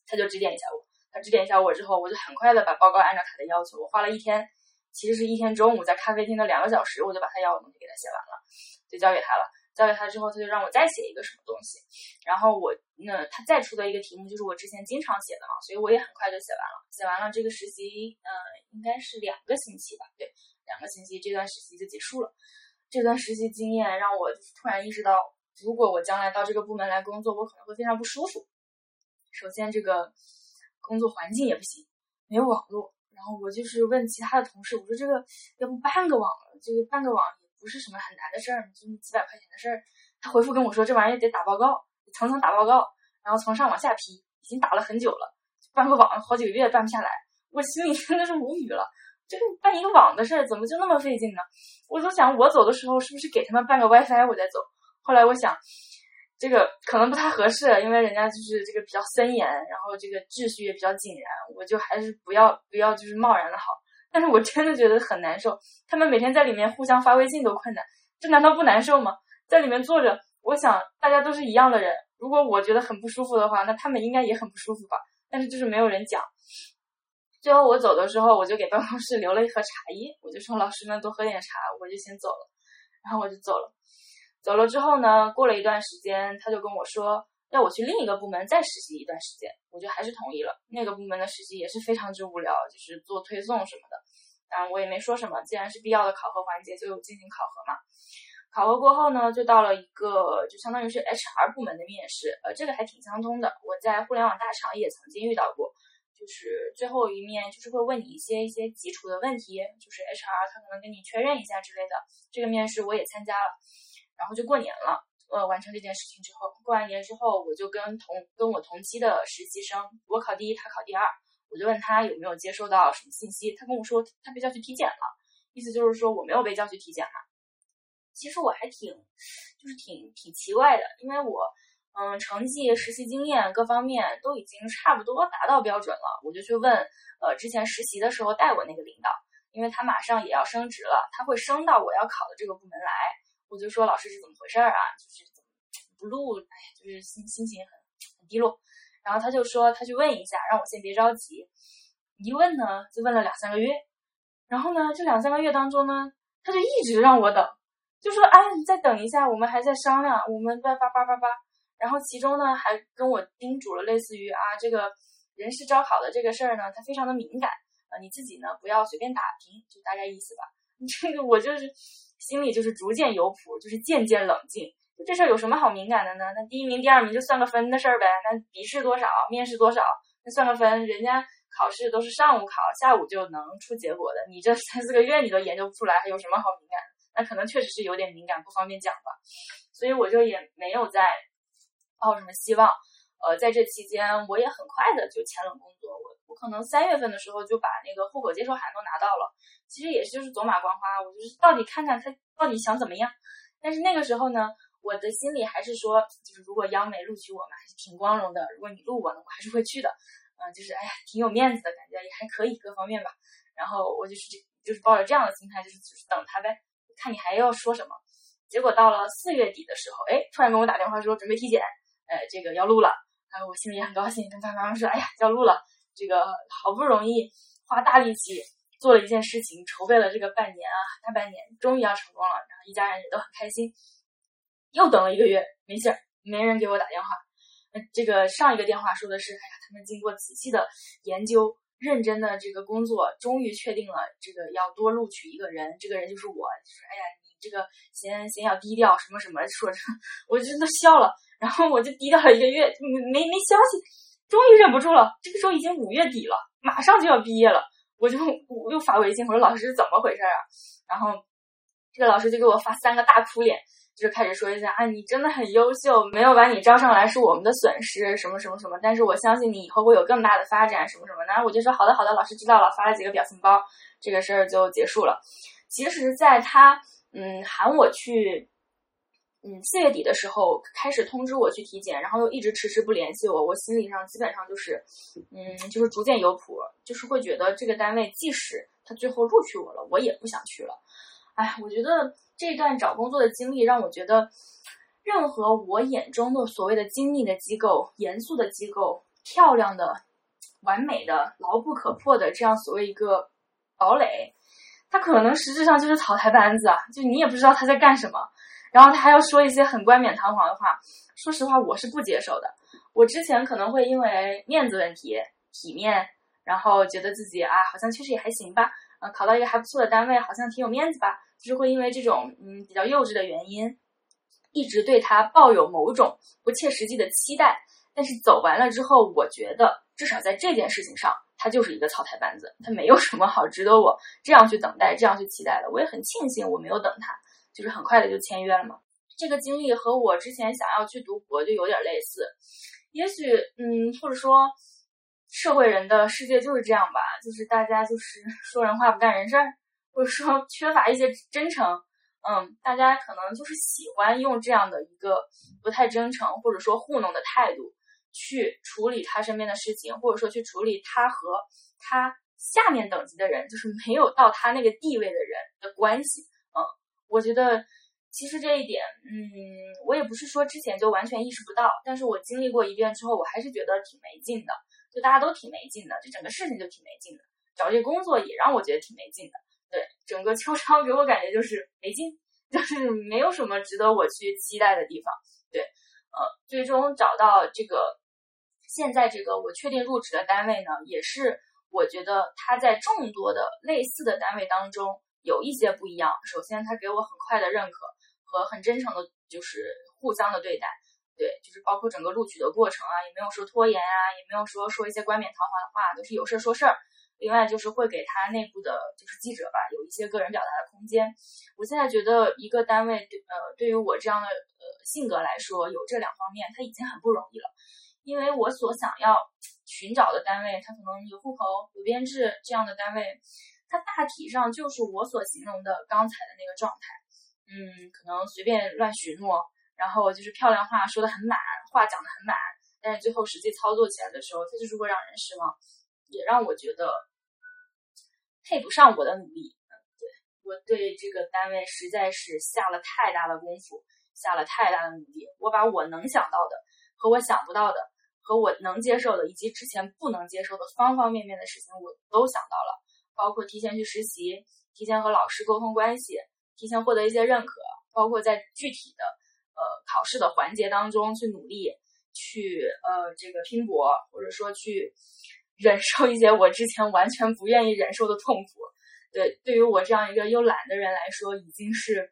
他就指点一下我。他指点一下我之后，我就很快的把报告按照他的要求，我花了一天，其实是一天中午在咖啡厅的两个小时，我就把他要的东西给他写完了，就交给他了。交给他之后，他就让我再写一个什么东西，然后我那他再出的一个题目就是我之前经常写的嘛，所以我也很快就写完了。写完了这个实习，嗯，应该是两个星期吧，对，两个星期这段实习就结束了。这段实习经验让我突然意识到，如果我将来到这个部门来工作，我可能会非常不舒服。首先这个。工作环境也不行，没有网络。然后我就是问其他的同事，我说这个要不办个网，这个办个网不是什么很难的事儿，就几百块钱的事儿。他回复跟我说，这玩意儿得打报告，层层打报告，然后从上往下批，已经打了很久了，办个网好几个月办不下来。我心里真的是无语了，这个办一个网的事儿怎么就那么费劲呢？我就想，我走的时候是不是给他们办个 WiFi 我再走？后来我想。这个可能不太合适，因为人家就是这个比较森严，然后这个秩序也比较井然，我就还是不要不要就是贸然的好。但是我真的觉得很难受，他们每天在里面互相发微信都困难，这难道不难受吗？在里面坐着，我想大家都是一样的人，如果我觉得很不舒服的话，那他们应该也很不舒服吧。但是就是没有人讲。最后我走的时候，我就给办公室留了一盒茶叶，我就说老师们多喝点茶，我就先走了，然后我就走了。走了之后呢，过了一段时间，他就跟我说要我去另一个部门再实习一段时间，我就还是同意了。那个部门的实习也是非常之无聊，就是做推送什么的。当然我也没说什么，既然是必要的考核环节，就进行考核嘛。考核过后呢，就到了一个就相当于是 HR 部门的面试，呃，这个还挺相通的。我在互联网大厂也曾经遇到过，就是最后一面就是会问你一些一些基础的问题，就是 HR 他可能跟你确认一下之类的。这个面试我也参加了。然后就过年了，呃，完成这件事情之后，过完年之后，我就跟同跟我同期的实习生，我考第一，他考第二，我就问他有没有接收到什么信息，他跟我说他被叫去体检了，意思就是说我没有被叫去体检嘛。其实我还挺，就是挺挺奇怪的，因为我，嗯，成绩、实习经验各方面都已经差不多达到标准了，我就去问，呃，之前实习的时候带我那个领导，因为他马上也要升职了，他会升到我要考的这个部门来。我就说老师是怎么回事儿啊？就是怎么不录？哎呀，就是心心情很很低落。然后他就说他去问一下，让我先别着急。一问呢，就问了两三个月。然后呢，这两三个月当中呢，他就一直让我等，就说：“哎，你再等一下，我们还在商量，我们在叭叭叭叭。”然后其中呢，还跟我叮嘱了类似于啊，这个人事招考的这个事儿呢，他非常的敏感啊，你自己呢不要随便打听，就大概意思吧。[laughs] 这个我就是心里就是逐渐有谱，就是渐渐冷静。就这事儿有什么好敏感的呢？那第一名、第二名就算个分的事儿呗。那笔试多少，面试多少，那算个分。人家考试都是上午考，下午就能出结果的。你这三四个月你都研究不出来，还有什么好敏感？那可能确实是有点敏感，不方便讲吧。所以我就也没有在。抱什么希望？呃，在这期间，我也很快的就签了工作。我我可能三月份的时候就把那个户口接收函都拿到了。其实也是就是走马观花，我就是到底看看他到底想怎么样。但是那个时候呢，我的心里还是说，就是如果央美录取我们，还是挺光荣的。如果你录我呢，我还是会去的。嗯，就是哎呀，挺有面子的感觉，也还可以各方面吧。然后我就是这就是抱着这样的心态，就是就是等他呗，看你还要说什么。结果到了四月底的时候，哎，突然跟我打电话说准备体检。呃，这个要录了，啊，我心里也很高兴，跟他妈妈说，哎呀，要录了，这个好不容易花大力气做了一件事情，筹备了这个半年啊，大半年，终于要成功了，然后一家人也都很开心。又等了一个月，没信儿，没人给我打电话。这个上一个电话说的是，哎呀，他们经过仔细的研究，认真的这个工作，终于确定了这个要多录取一个人，这个人就是我。说，哎呀，你这个先先要低调，什么什么，说着，[laughs] 我真的笑了。然后我就低调了一个月，没没消息，终于忍不住了。这个时候已经五月底了，马上就要毕业了，我就我又发微信，我说老师是怎么回事啊？然后这个老师就给我发三个大哭脸，就是开始说一下啊，你真的很优秀，没有把你招上来是我们的损失，什么什么什么。但是我相信你以后会有更大的发展，什么什么。然后我就说好的好的，老师知道了，发了几个表情包，这个事儿就结束了。其实，在他嗯喊我去。嗯，四月底的时候开始通知我去体检，然后又一直迟迟不联系我，我心理上基本上就是，嗯，就是逐渐有谱，就是会觉得这个单位即使他最后录取我了，我也不想去了。哎，我觉得这段找工作的经历让我觉得，任何我眼中的所谓的精密的机构、严肃的机构、漂亮的、完美的、牢不可破的这样所谓一个堡垒，它可能实质上就是草台班子啊，就你也不知道他在干什么。然后他还要说一些很冠冕堂皇的话，说实话我是不接受的。我之前可能会因为面子问题、体面，然后觉得自己啊好像确实也还行吧，呃考到一个还不错的单位，好像挺有面子吧，就是会因为这种嗯比较幼稚的原因，一直对他抱有某种不切实际的期待。但是走完了之后，我觉得至少在这件事情上，他就是一个草台班子，他没有什么好值得我这样去等待、这样去期待的。我也很庆幸我没有等他。就是很快的就签约了嘛，这个经历和我之前想要去读博就有点类似，也许嗯，或者说社会人的世界就是这样吧，就是大家就是 [laughs] 说人话不干人事儿，或者说缺乏一些真诚，嗯，大家可能就是喜欢用这样的一个不太真诚或者说糊弄的态度去处理他身边的事情，或者说去处理他和他下面等级的人，就是没有到他那个地位的人的关系。嗯我觉得，其实这一点，嗯，我也不是说之前就完全意识不到，但是我经历过一遍之后，我还是觉得挺没劲的，就大家都挺没劲的，这整个事情就挺没劲的，找这工作也让我觉得挺没劲的，对，整个秋招给我感觉就是没劲，就是没有什么值得我去期待的地方，对，呃，最终找到这个现在这个我确定入职的单位呢，也是我觉得他在众多的类似的单位当中。有一些不一样。首先，他给我很快的认可和很真诚的，就是互相的对待。对，就是包括整个录取的过程啊，也没有说拖延啊，也没有说说一些冠冕堂皇的话，都是有事儿说事儿。另外，就是会给他内部的，就是记者吧，有一些个人表达的空间。我现在觉得，一个单位对呃，对于我这样的呃性格来说，有这两方面，他已经很不容易了。因为我所想要寻找的单位，他可能有户口、有编制这样的单位。它大体上就是我所形容的刚才的那个状态，嗯，可能随便乱许诺，然后就是漂亮话说的很满，话讲的很满，但是最后实际操作起来的时候，它就是会让人失望，也让我觉得配不上我的努力。对我对这个单位实在是下了太大的功夫，下了太大的努力，我把我能想到的和我想不到的。和我能接受的，以及之前不能接受的方方面面的事情，我都想到了，包括提前去实习，提前和老师沟通关系，提前获得一些认可，包括在具体的呃考试的环节当中去努力，去呃这个拼搏，或者说去忍受一些我之前完全不愿意忍受的痛苦。对，对于我这样一个又懒的人来说，已经是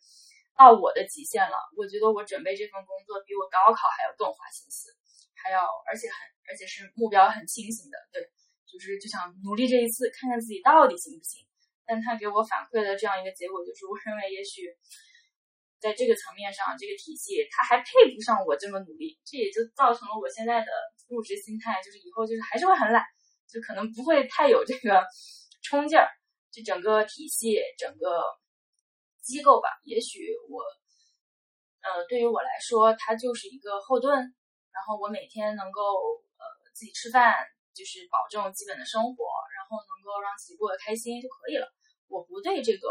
到我的极限了。我觉得我准备这份工作比我高考还要更花心思，还要而且很而且是目标很清醒的。对，就是就想努力这一次，看看自己到底行不行。但他给我反馈的这样一个结果，就是我认为也许在这个层面上，这个体系他还配不上我这么努力。这也就造成了我现在的入职心态，就是以后就是还是会很懒，就可能不会太有这个冲劲儿。这整个体系，整个机构吧，也许我，呃，对于我来说，它就是一个后盾。然后我每天能够呃自己吃饭，就是保证基本的生活，然后能够让自己过得开心就可以了。我不对这个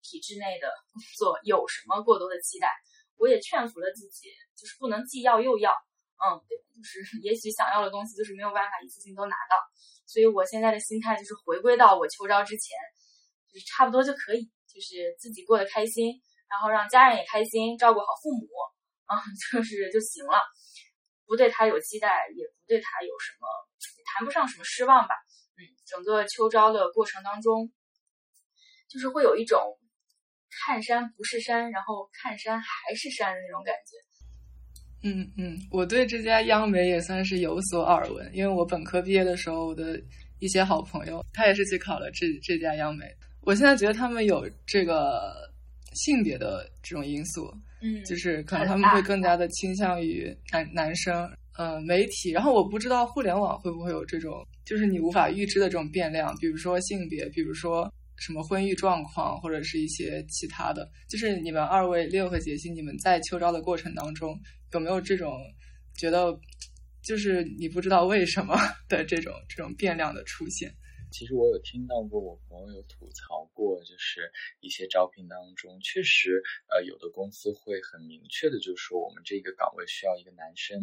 体制内的工作有什么过多的期待。我也劝服了自己，就是不能既要又要。嗯，对，就是 [laughs] 也许想要的东西就是没有办法一次性都拿到。所以我现在的心态就是回归到我秋招之前。就是差不多就可以，就是自己过得开心，然后让家人也开心，照顾好父母，啊，[laughs] 就是就行了，不对他有期待，也不对他有什么，谈不上什么失望吧。嗯，整个秋招的过程当中，就是会有一种看山不是山，然后看山还是山的那种感觉。嗯嗯，我对这家央美也算是有所耳闻，因为我本科毕业的时候，我的一些好朋友他也是去考了这这家央美。我现在觉得他们有这个性别的这种因素，嗯，就是可能他们会更加的倾向于男男生，呃，媒体。然后我不知道互联网会不会有这种，就是你无法预知的这种变量，比如说性别，比如说什么婚育状况，或者是一些其他的。就是你们二位六和杰西，你们在秋招的过程当中有没有这种觉得，就是你不知道为什么 [laughs] 的这种这种变量的出现？其实我有听到过我朋友有吐槽过，就是一些招聘当中，确实，呃，有的公司会很明确的就说我们这个岗位需要一个男生，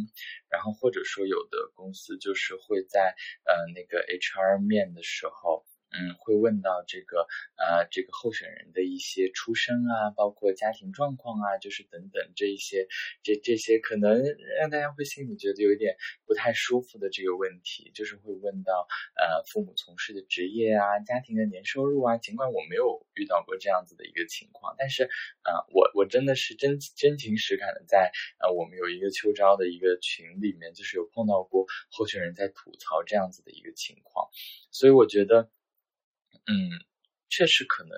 然后或者说有的公司就是会在呃那个 HR 面的时候。嗯，会问到这个呃，这个候选人的一些出身啊，包括家庭状况啊，就是等等这一些，这这些可能让大家会心里觉得有一点不太舒服的这个问题，就是会问到呃，父母从事的职业啊，家庭的年收入啊。尽管我没有遇到过这样子的一个情况，但是呃，我我真的是真真情实感的在呃，我们有一个秋招的一个群里面，就是有碰到过候选人在吐槽这样子的一个情况，所以我觉得。嗯，确实可能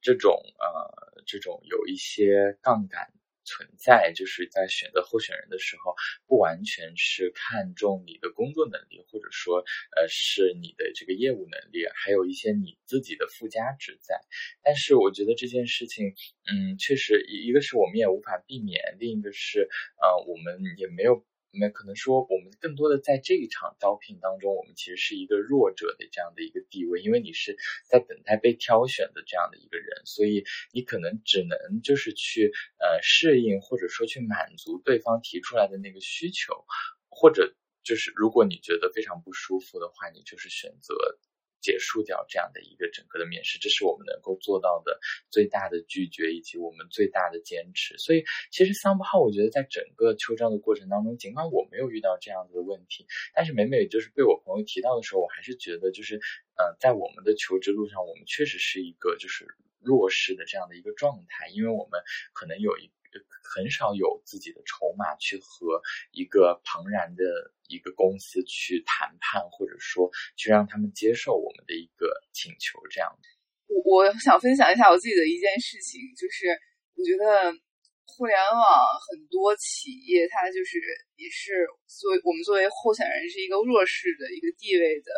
这种呃，这种有一些杠杆存在，就是在选择候选人的时候，不完全是看重你的工作能力，或者说呃是你的这个业务能力，还有一些你自己的附加值在。但是我觉得这件事情，嗯，确实一一个是我们也无法避免，另一个是呃我们也没有。那可能说，我们更多的在这一场招聘当中，我们其实是一个弱者的这样的一个地位，因为你是在等待被挑选的这样的一个人，所以你可能只能就是去呃适应或者说去满足对方提出来的那个需求，或者就是如果你觉得非常不舒服的话，你就是选择。结束掉这样的一个整个的面试，这是我们能够做到的最大的拒绝以及我们最大的坚持。所以，其实三不号，我觉得在整个秋招的过程当中，尽管我没有遇到这样子的问题，但是每每就是被我朋友提到的时候，我还是觉得就是，呃，在我们的求职路上，我们确实是一个就是弱势的这样的一个状态，因为我们可能有一。很少有自己的筹码去和一个庞然的一个公司去谈判，或者说去让他们接受我们的一个请求。这样，我我想分享一下我自己的一件事情，就是我觉得互联网很多企业，它就是也是作为我们作为候选人是一个弱势的一个地位的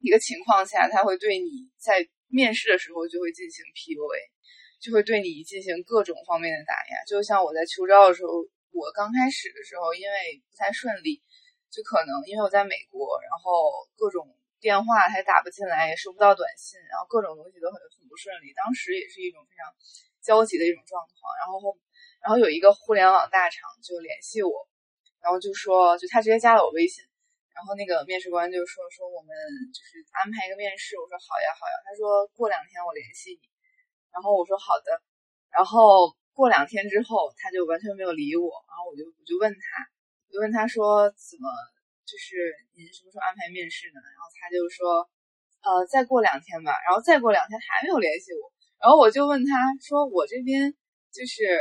一个情况下，他会对你在面试的时候就会进行 PUA。就会对你进行各种方面的打压，就像我在秋招的时候，我刚开始的时候因为不太顺利，就可能因为我在美国，然后各种电话还打不进来，也收不到短信，然后各种东西都很很不顺利。当时也是一种非常焦急的一种状况。然后后，然后有一个互联网大厂就联系我，然后就说，就他直接加了我微信，然后那个面试官就说说我们就是安排一个面试，我说好呀好呀，他说过两天我联系你，然后我说好的，然后过两天之后他就完全没有理我，然后我就我就问他，我就问他说怎么就是您什么时候安排面试呢？然后他就说呃再过两天吧，然后再过两天还没有联系我，然后我就问他说我这边就是。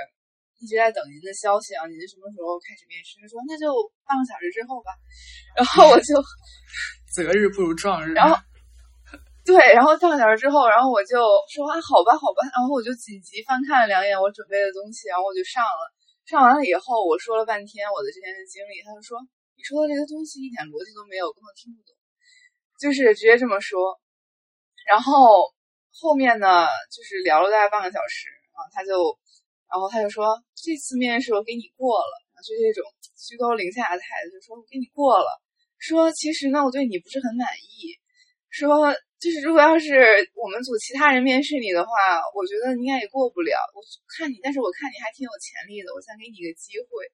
一直在等您的消息啊！您什么时候开始面试？他说那就半个小时之后吧。然后我就 [laughs] 择日不如撞日。然后 [laughs] 对，然后半个小时之后，然后我就说啊，好吧，好吧。然后我就紧急翻看了两眼我准备的东西，然后我就上了。上完了以后，我说了半天我的之前的经历，他就说你说的这些东西一点逻辑都没有，根本听不懂，就是直接这么说。然后后面呢，就是聊了大概半个小时啊，他就。然后他就说：“这次面试我给你过了，就这种居高临下的态度，就说我给你过了。说其实呢，我对你不是很满意。说就是如果要是我们组其他人面试你的话，我觉得应该也过不了。我看你，但是我看你还挺有潜力的，我想给你一个机会。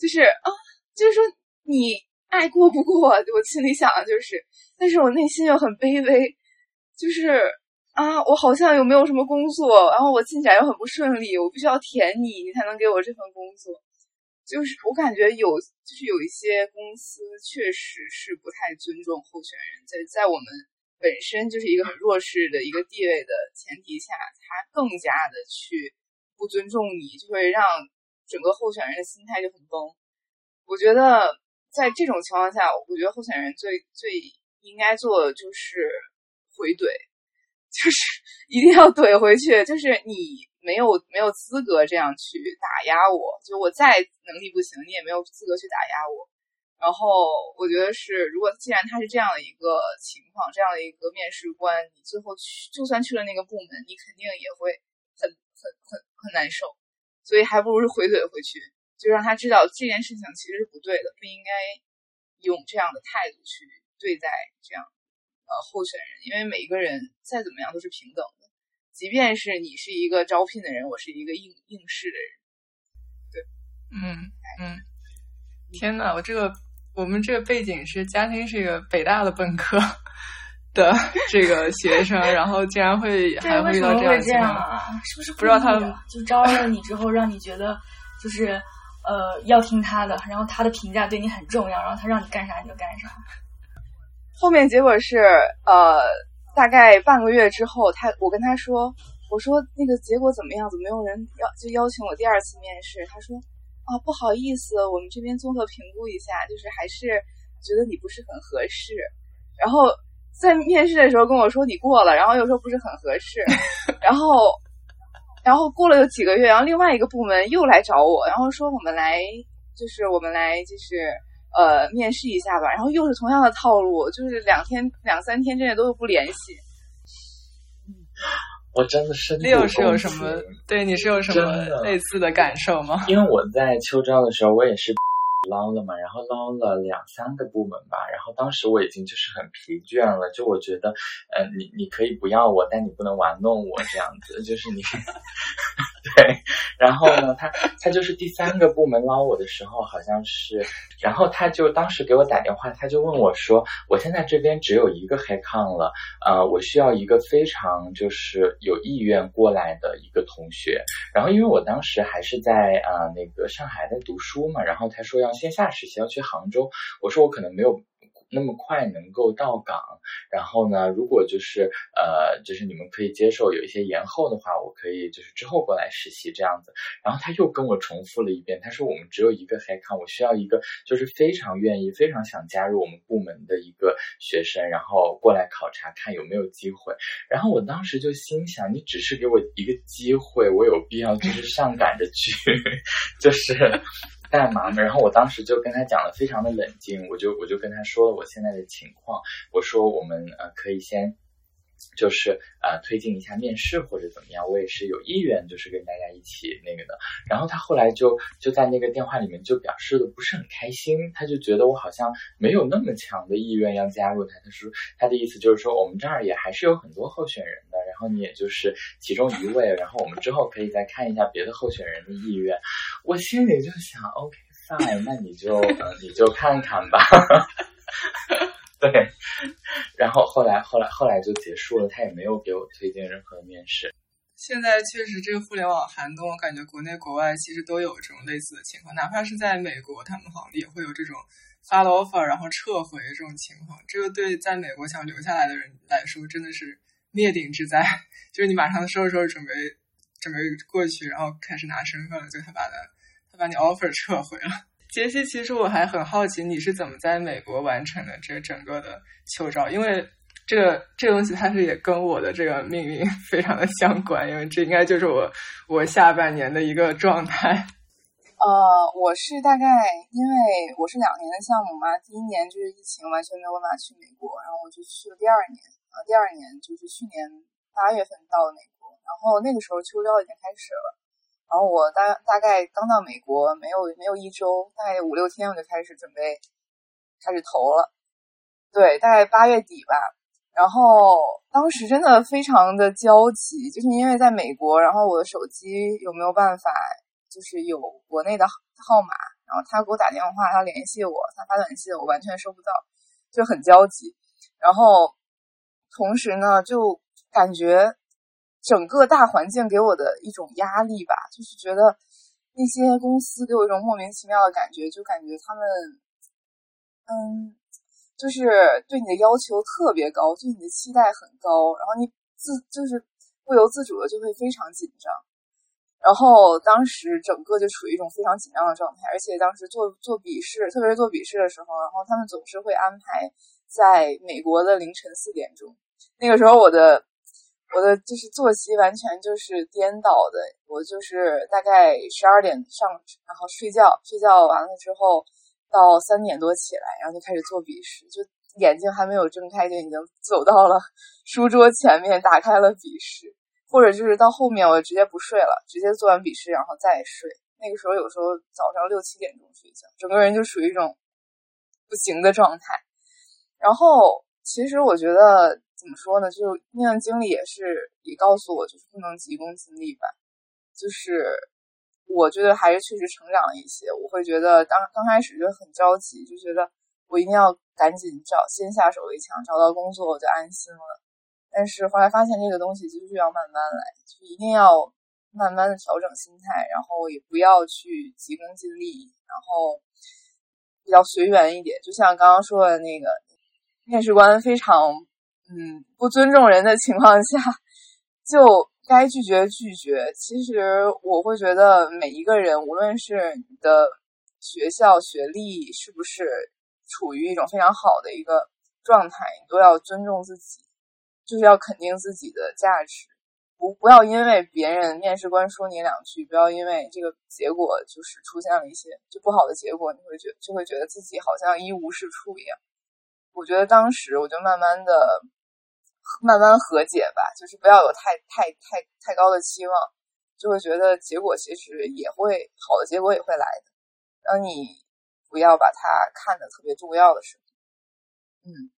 就是啊，就是说你爱过不过，我心里想的就是，但是我内心又很卑微，就是。”啊，我好像有没有什么工作，然后我进展又很不顺利，我必须要填你，你才能给我这份工作。就是我感觉有，就是有一些公司确实是不太尊重候选人，在在我们本身就是一个很弱势的一个地位的前提下，他更加的去不尊重你，就会让整个候选人的心态就很崩。我觉得在这种情况下，我觉得候选人最最应该做的就是回怼。就是 [laughs] 一定要怼回去，就是你没有没有资格这样去打压我，就我再能力不行，你也没有资格去打压我。然后我觉得是，如果既然他是这样的一个情况，这样的一个面试官，你最后去就算去了那个部门，你肯定也会很很很很难受。所以还不如是回怼回去，就让他知道这件事情其实是不对的，不应该用这样的态度去对待这样。呃，候选人，因为每一个人再怎么样都是平等的，即便是你是一个招聘的人，我是一个应应试的人，对，嗯嗯，天呐，我这个我们这个背景是嘉欣是一个北大的本科的这个学生，然后竟然会还会遇到这样这样啊？是不是不知道他就招了你之后，让你觉得就是呃要听他的，然后他的评价对你很重要，然后他让你干啥你就干啥。后面结果是，呃，大概半个月之后，他我跟他说，我说那个结果怎么样？怎么没有人邀就邀请我第二次面试？他说，啊，不好意思，我们这边综合评估一下，就是还是觉得你不是很合适。然后在面试的时候跟我说你过了，然后又说不是很合适。[laughs] 然后，然后过了有几个月，然后另外一个部门又来找我，然后说我们来，就是我们来，就是。呃，面试一下吧，然后又是同样的套路，就是两天两三天之内都不联系。我真的是，六是有什么？对，你是有什么类似的感受吗？因为我在秋招的时候，我也是。[laughs] 捞了嘛，然后捞了两三个部门吧，然后当时我已经就是很疲倦了，就我觉得，呃，你你可以不要我，但你不能玩弄我这样子，就是你，[laughs] [laughs] 对，然后呢，他他就是第三个部门捞我的时候，好像是，然后他就当时给我打电话，他就问我说，我现在这边只有一个黑抗了，呃，我需要一个非常就是有意愿过来的一个同学，然后因为我当时还是在啊那个上海在读书嘛，然后他说要。线下实习要去杭州，我说我可能没有那么快能够到岗。然后呢，如果就是呃，就是你们可以接受有一些延后的话，我可以就是之后过来实习这样子。然后他又跟我重复了一遍，他说我们只有一个黑康，我需要一个就是非常愿意、非常想加入我们部门的一个学生，然后过来考察看有没有机会。然后我当时就心想，你只是给我一个机会，我有必要就是上赶着去，[laughs] 就是。干嘛呢？然后我当时就跟他讲的非常的冷静，我就我就跟他说了我现在的情况，我说我们呃可以先就是呃推进一下面试或者怎么样，我也是有意愿就是跟大家一起那个的。然后他后来就就在那个电话里面就表示的不是很开心，他就觉得我好像没有那么强的意愿要加入他。他说他的意思就是说我们这儿也还是有很多候选人的，然后你也就是其中一位，然后我们之后可以再看一下别的候选人的意愿。我心里就想，OK fine，那你就呃你就看看吧。[laughs] 对，[laughs] 然后后来后来后来就结束了，他也没有给我推荐任何面试。现在确实这个互联网寒冬，我感觉国内国外其实都有这种类似的情况，哪怕是在美国，他们好像也会有这种发了 offer 然后撤回这种情况。这个对在美国想留下来的人来说，真的是灭顶之灾。[laughs] 就是你马上收拾收拾准备准备过去，然后开始拿身份了，就他把他他把你 offer 撤回了。杰西，其实我还很好奇你是怎么在美国完成的这整个的秋招，因为。这个这个东西，它是也跟我的这个命运 [laughs] 非常的相关，因为这应该就是我我下半年的一个状态。呃，我是大概因为我是两年的项目嘛，第一年就是疫情完全没有办法去美国，然后我就去了第二年，然后第二年就是去年八月份到美国，然后那个时候秋招已经开始了，然后我大大概刚到美国没有没有一周，大概五六天我就开始准备开始投了，对，大概八月底吧。然后当时真的非常的焦急，就是因为在美国，然后我的手机有没有办法，就是有国内的号码，然后他给我打电话，他联系我，他发短信，我完全收不到，就很焦急。然后同时呢，就感觉整个大环境给我的一种压力吧，就是觉得那些公司给我一种莫名其妙的感觉，就感觉他们，嗯。就是对你的要求特别高，对你的期待很高，然后你自就是不由自主的就会非常紧张，然后当时整个就处于一种非常紧张的状态，而且当时做做笔试，特别是做笔试的时候，然后他们总是会安排在美国的凌晨四点钟，那个时候我的我的就是作息完全就是颠倒的，我就是大概十二点上，然后睡觉，睡觉完了之后。到三点多起来，然后就开始做笔试，就眼睛还没有睁开，就已经走到了 [laughs] 书桌前面，打开了笔试，或者就是到后面我直接不睡了，直接做完笔试然后再睡。那个时候有时候早上六七点钟睡觉，整个人就属于一种不行的状态。然后其实我觉得怎么说呢，就那段经历也是也告诉我，就是不能急功近利吧，就是。我觉得还是确实成长了一些。我会觉得刚刚开始就很着急，就觉得我一定要赶紧找，先下手为强，找到工作我就安心了。但是后来发现这个东西就是要慢慢来，就一定要慢慢的调整心态，然后也不要去急功近利，然后比较随缘一点。就像刚刚说的那个面试官非常嗯不尊重人的情况下，就。该拒绝拒绝。其实我会觉得，每一个人，无论是你的学校学历是不是处于一种非常好的一个状态，你都要尊重自己，就是要肯定自己的价值。不，不要因为别人面试官说你两句，不要因为这个结果就是出现了一些就不好的结果，你会觉就会觉得自己好像一无是处一样。我觉得当时我就慢慢的。慢慢和解吧，就是不要有太太太太高的期望，就会觉得结果其实也会好的结果也会来的。然后你不要把它看得特别重要的时候，嗯。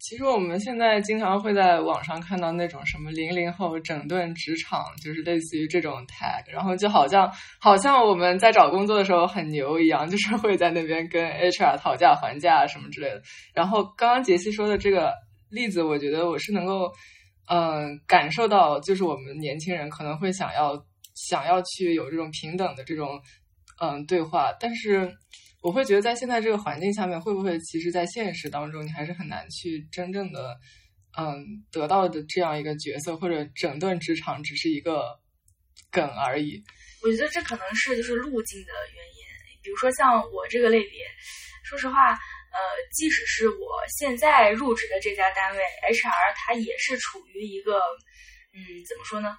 其实我们现在经常会在网上看到那种什么零零后整顿职场，就是类似于这种 tag，然后就好像好像我们在找工作的时候很牛一样，就是会在那边跟 HR 讨价还价什么之类的。然后刚刚杰西说的这个。例子，我觉得我是能够，嗯，感受到，就是我们年轻人可能会想要想要去有这种平等的这种，嗯，对话。但是，我会觉得在现在这个环境下面，会不会其实，在现实当中，你还是很难去真正的，嗯，得到的这样一个角色，或者整顿职场只是一个梗而已。我觉得这可能是就是路径的原因。比如说像我这个类别，说实话。呃，即使是我现在入职的这家单位，HR 他也是处于一个，嗯，怎么说呢？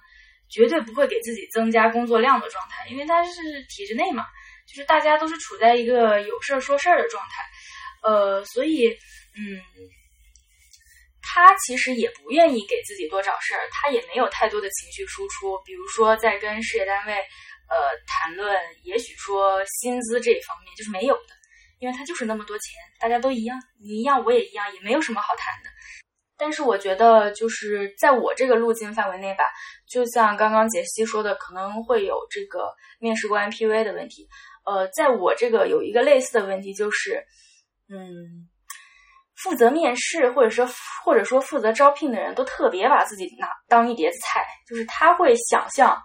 绝对不会给自己增加工作量的状态，因为他是体制内嘛，就是大家都是处在一个有事儿说事儿的状态，呃，所以，嗯，他其实也不愿意给自己多找事儿，他也没有太多的情绪输出，比如说在跟事业单位，呃，谈论，也许说薪资这一方面就是没有的。因为他就是那么多钱，大家都一样，你一样我也一样，也没有什么好谈的。但是我觉得，就是在我这个路径范围内吧，就像刚刚杰西说的，可能会有这个面试官 P V 的问题。呃，在我这个有一个类似的问题，就是，嗯，负责面试或者说或者说负责招聘的人都特别把自己拿当一碟子菜，就是他会想象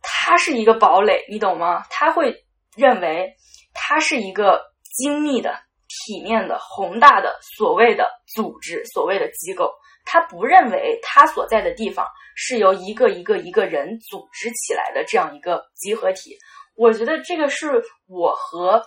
他是一个堡垒，你懂吗？他会认为他是一个精密的、体面的、宏大的所谓的组织、所谓的机构。他不认为他所在的地方是由一个一个一个人组织起来的这样一个集合体。我觉得这个是我和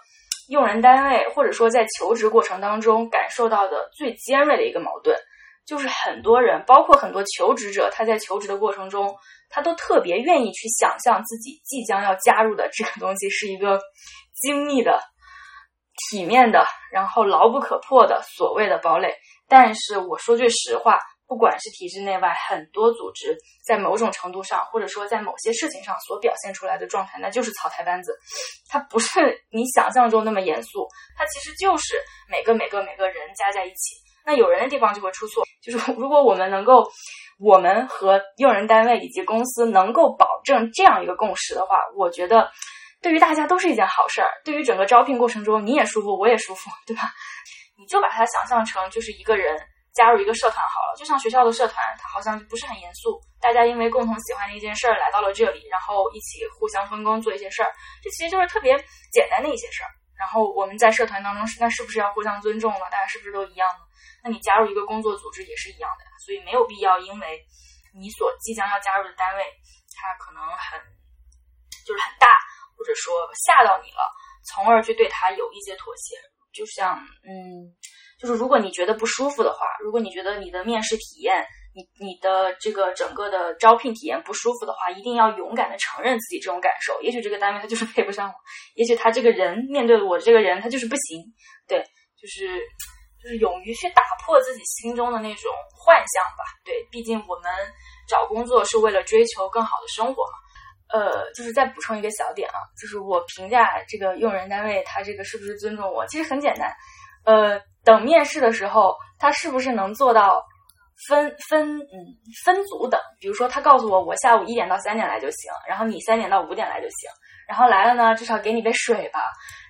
用人单位或者说在求职过程当中感受到的最尖锐的一个矛盾，就是很多人，包括很多求职者，他在求职的过程中，他都特别愿意去想象自己即将要加入的这个东西是一个精密的、体面的，然后牢不可破的所谓的堡垒。但是我说句实话。不管是体制内外，很多组织在某种程度上，或者说在某些事情上所表现出来的状态，那就是草台班子。它不是你想象中那么严肃，它其实就是每个每个每个人加在一起。那有人的地方就会出错。就是 [laughs] 如果我们能够，我们和用人单位以及公司能够保证这样一个共识的话，我觉得对于大家都是一件好事儿。对于整个招聘过程中，你也舒服，我也舒服，对吧？你就把它想象成就是一个人。加入一个社团好了，就像学校的社团，它好像不是很严肃。大家因为共同喜欢的一件事儿来到了这里，然后一起互相分工做一些事儿，这其实就是特别简单的一些事儿。然后我们在社团当中，那是不是要互相尊重呢？大家是不是都一样呢？那你加入一个工作组织也是一样的，所以没有必要因为你所即将要加入的单位，它可能很就是很大，或者说吓到你了，从而去对他有一些妥协。就像嗯。就是如果你觉得不舒服的话，如果你觉得你的面试体验，你你的这个整个的招聘体验不舒服的话，一定要勇敢的承认自己这种感受。也许这个单位他就是配不上我，也许他这个人面对我这个人他就是不行。对，就是就是勇于去打破自己心中的那种幻象吧。对，毕竟我们找工作是为了追求更好的生活嘛。呃，就是再补充一个小点啊，就是我评价这个用人单位他这个是不是尊重我，其实很简单，呃。等面试的时候，他是不是能做到分分嗯分组等？比如说，他告诉我，我下午一点到三点来就行，然后你三点到五点来就行。然后来了呢，至少给你杯水吧。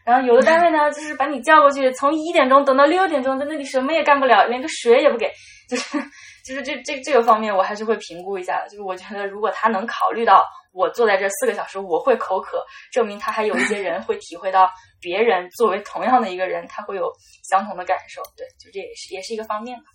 然后有的单位呢，就是把你叫过去，从一点钟等到六点钟，在那里什么也干不了，连个水也不给。[laughs] 就是就是这这这个方面，我还是会评估一下的。就是我觉得，如果他能考虑到我坐在这四个小时我会口渴，证明他还有一些人会体会到。别人作为同样的一个人，他会有相同的感受，对，就这也是也是一个方面吧。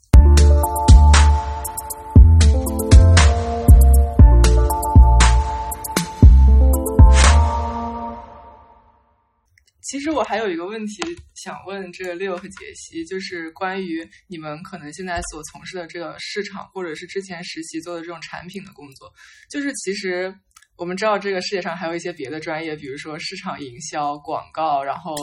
其实我还有一个问题想问这个六和杰西，就是关于你们可能现在所从事的这个市场，或者是之前实习做的这种产品的工作，就是其实。我们知道这个世界上还有一些别的专业，比如说市场营销、广告，然后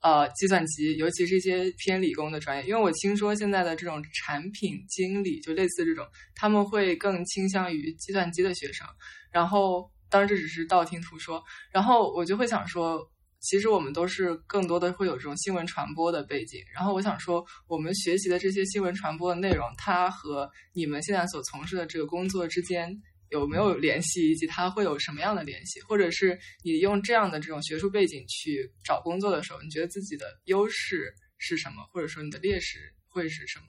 呃计算机，尤其是一些偏理工的专业。因为我听说现在的这种产品经理，就类似这种，他们会更倾向于计算机的学生。然后当然这只是道听途说。然后我就会想说，其实我们都是更多的会有这种新闻传播的背景。然后我想说，我们学习的这些新闻传播的内容，它和你们现在所从事的这个工作之间。有没有联系，以及他会有什么样的联系？或者是你用这样的这种学术背景去找工作的时候，你觉得自己的优势是什么？或者说你的劣势会是什么？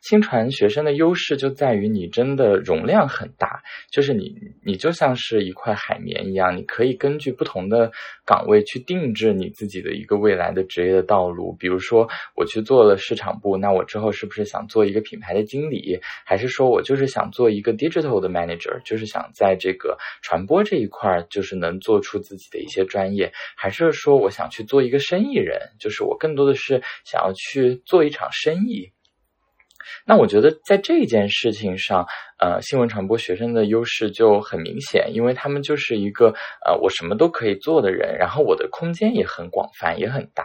新传学生的优势就在于你真的容量很大，就是你你就像是一块海绵一样，你可以根据不同的岗位去定制你自己的一个未来的职业的道路。比如说，我去做了市场部，那我之后是不是想做一个品牌的经理？还是说我就是想做一个 digital 的 manager，就是想在这个传播这一块，就是能做出自己的一些专业？还是说我想去做一个生意人，就是我更多的是想要去做一场生意？那我觉得在这件事情上，呃，新闻传播学生的优势就很明显，因为他们就是一个呃，我什么都可以做的人，然后我的空间也很广泛，也很大，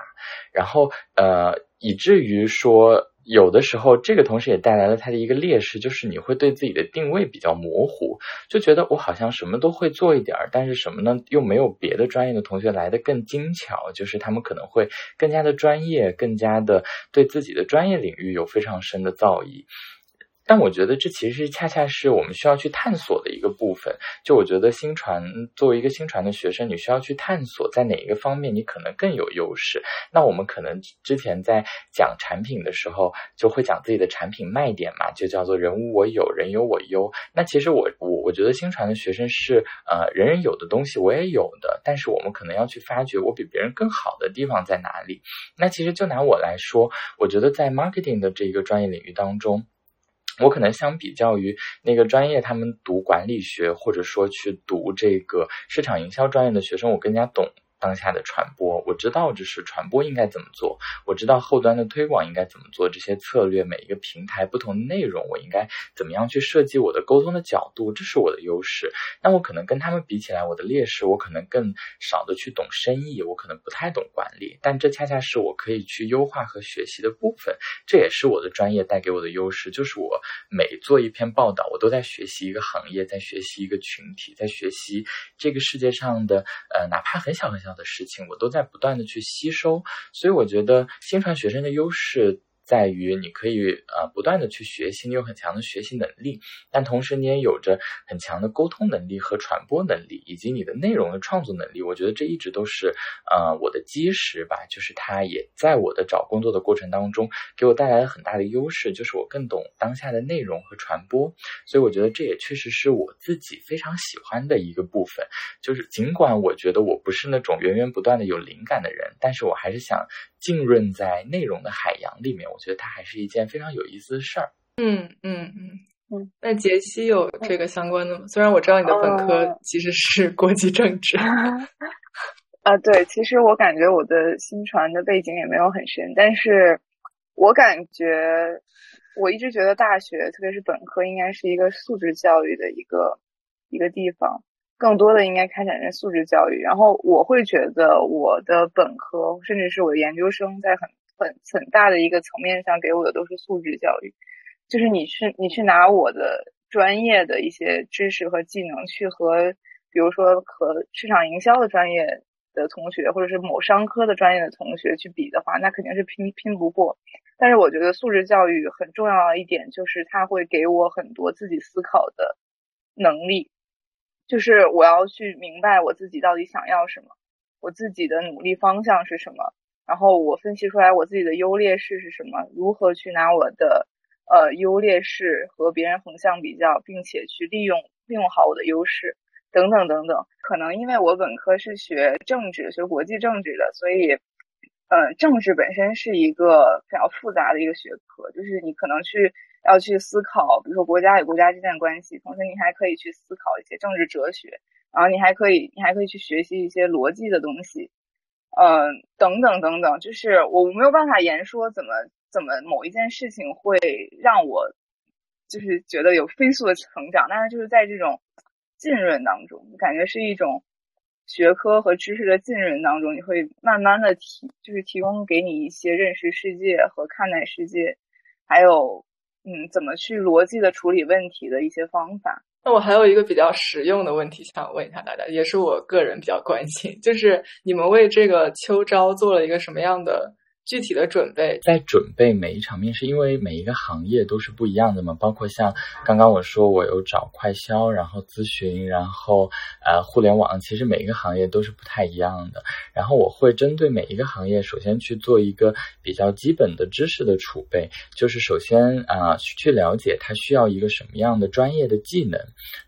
然后呃，以至于说。有的时候，这个同时也带来了他的一个劣势，就是你会对自己的定位比较模糊，就觉得我好像什么都会做一点儿，但是什么呢？又没有别的专业的同学来的更精巧，就是他们可能会更加的专业，更加的对自己的专业领域有非常深的造诣。但我觉得这其实恰恰是我们需要去探索的一个部分。就我觉得新传作为一个新传的学生，你需要去探索在哪一个方面你可能更有优势。那我们可能之前在讲产品的时候，就会讲自己的产品卖点嘛，就叫做人无我有，人有我优。那其实我我我觉得新传的学生是呃人人有的东西我也有的，但是我们可能要去发掘我比别人更好的地方在哪里。那其实就拿我来说，我觉得在 marketing 的这一个专业领域当中。我可能相比较于那个专业，他们读管理学或者说去读这个市场营销专业的学生，我更加懂。当下的传播，我知道这是传播应该怎么做，我知道后端的推广应该怎么做，这些策略每一个平台不同的内容，我应该怎么样去设计我的沟通的角度，这是我的优势。那我可能跟他们比起来，我的劣势，我可能更少的去懂生意，我可能不太懂管理，但这恰恰是我可以去优化和学习的部分。这也是我的专业带给我的优势，就是我每做一篇报道，我都在学习一个行业，在学习一个群体，在学习这个世界上的呃，哪怕很小很小。的事情，我都在不断的去吸收，所以我觉得新传学生的优势。在于你可以呃不断的去学习，你有很强的学习能力，但同时你也有着很强的沟通能力和传播能力，以及你的内容的创作能力。我觉得这一直都是呃我的基石吧，就是它也在我的找工作的过程当中给我带来了很大的优势，就是我更懂当下的内容和传播。所以我觉得这也确实是我自己非常喜欢的一个部分。就是尽管我觉得我不是那种源源不断的有灵感的人，但是我还是想。浸润在内容的海洋里面，我觉得它还是一件非常有意思的事儿。嗯嗯嗯嗯。那杰西有这个相关的吗？虽然我知道你的本科其实是国际政治。[laughs] 啊，对，其实我感觉我的新传的背景也没有很深，但是我感觉我一直觉得大学，特别是本科，应该是一个素质教育的一个一个地方。更多的应该开展在素质教育，然后我会觉得我的本科甚至是我的研究生，在很很很大的一个层面上给我的都是素质教育，就是你去你去拿我的专业的一些知识和技能去和，比如说和市场营销的专业的同学，或者是某商科的专业的同学去比的话，那肯定是拼拼不过。但是我觉得素质教育很重要的一点就是，它会给我很多自己思考的能力。就是我要去明白我自己到底想要什么，我自己的努力方向是什么，然后我分析出来我自己的优劣势是什么，如何去拿我的呃优劣势和别人横向比较，并且去利用利用好我的优势等等等等。可能因为我本科是学政治，学国际政治的，所以呃政治本身是一个比较复杂的一个学科，就是你可能去。要去思考，比如说国家与国家之间的关系，同时你还可以去思考一些政治哲学，然后你还可以，你还可以去学习一些逻辑的东西，嗯，等等等等。就是我没有办法言说怎么怎么某一件事情会让我就是觉得有飞速的成长，但是就是在这种浸润当中，感觉是一种学科和知识的浸润当中，你会慢慢的提，就是提供给你一些认识世界和看待世界，还有。嗯，怎么去逻辑的处理问题的一些方法？那我还有一个比较实用的问题想问一下大家，也是我个人比较关心，就是你们为这个秋招做了一个什么样的？具体的准备，在准备每一场面试，因为每一个行业都是不一样的嘛。包括像刚刚我说，我有找快销，然后咨询，然后呃互联网，其实每一个行业都是不太一样的。然后我会针对每一个行业，首先去做一个比较基本的知识的储备，就是首先啊去了解它需要一个什么样的专业的技能。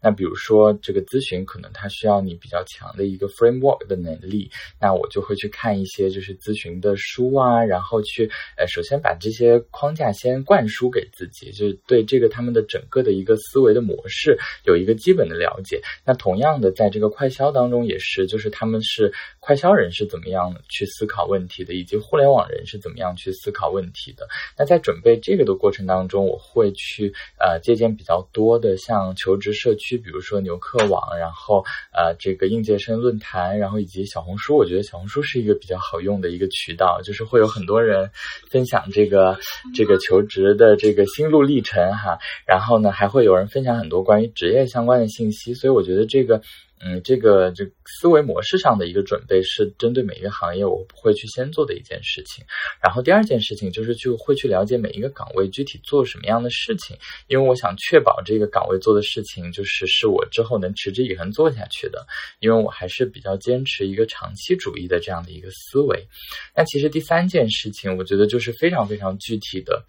那比如说这个咨询，可能它需要你比较强的一个 framework 的能力，那我就会去看一些就是咨询的书啊。然后去，呃，首先把这些框架先灌输给自己，就是对这个他们的整个的一个思维的模式有一个基本的了解。那同样的，在这个快销当中也是，就是他们是快销人是怎么样去思考问题的，以及互联网人是怎么样去思考问题的。那在准备这个的过程当中，我会去呃借鉴比较多的像求职社区，比如说牛客网，然后呃这个应届生论坛，然后以及小红书。我觉得小红书是一个比较好用的一个渠道，就是会有。很多人分享这个这个求职的这个心路历程哈，然后呢，还会有人分享很多关于职业相关的信息，所以我觉得这个嗯，这个这思维模式上的一个准备是针对每一个行业我会去先做的一件事情。然后第二件事情就是去会去了解每一个岗位具体做什么样的事情，因为我想确保这个岗位做的事情就是是我之后能持之以恒做下去的，因为我还是比较坚持一个长期主义的这样的一个思维。那其实第三件事情，我觉得就是非常非常具体的。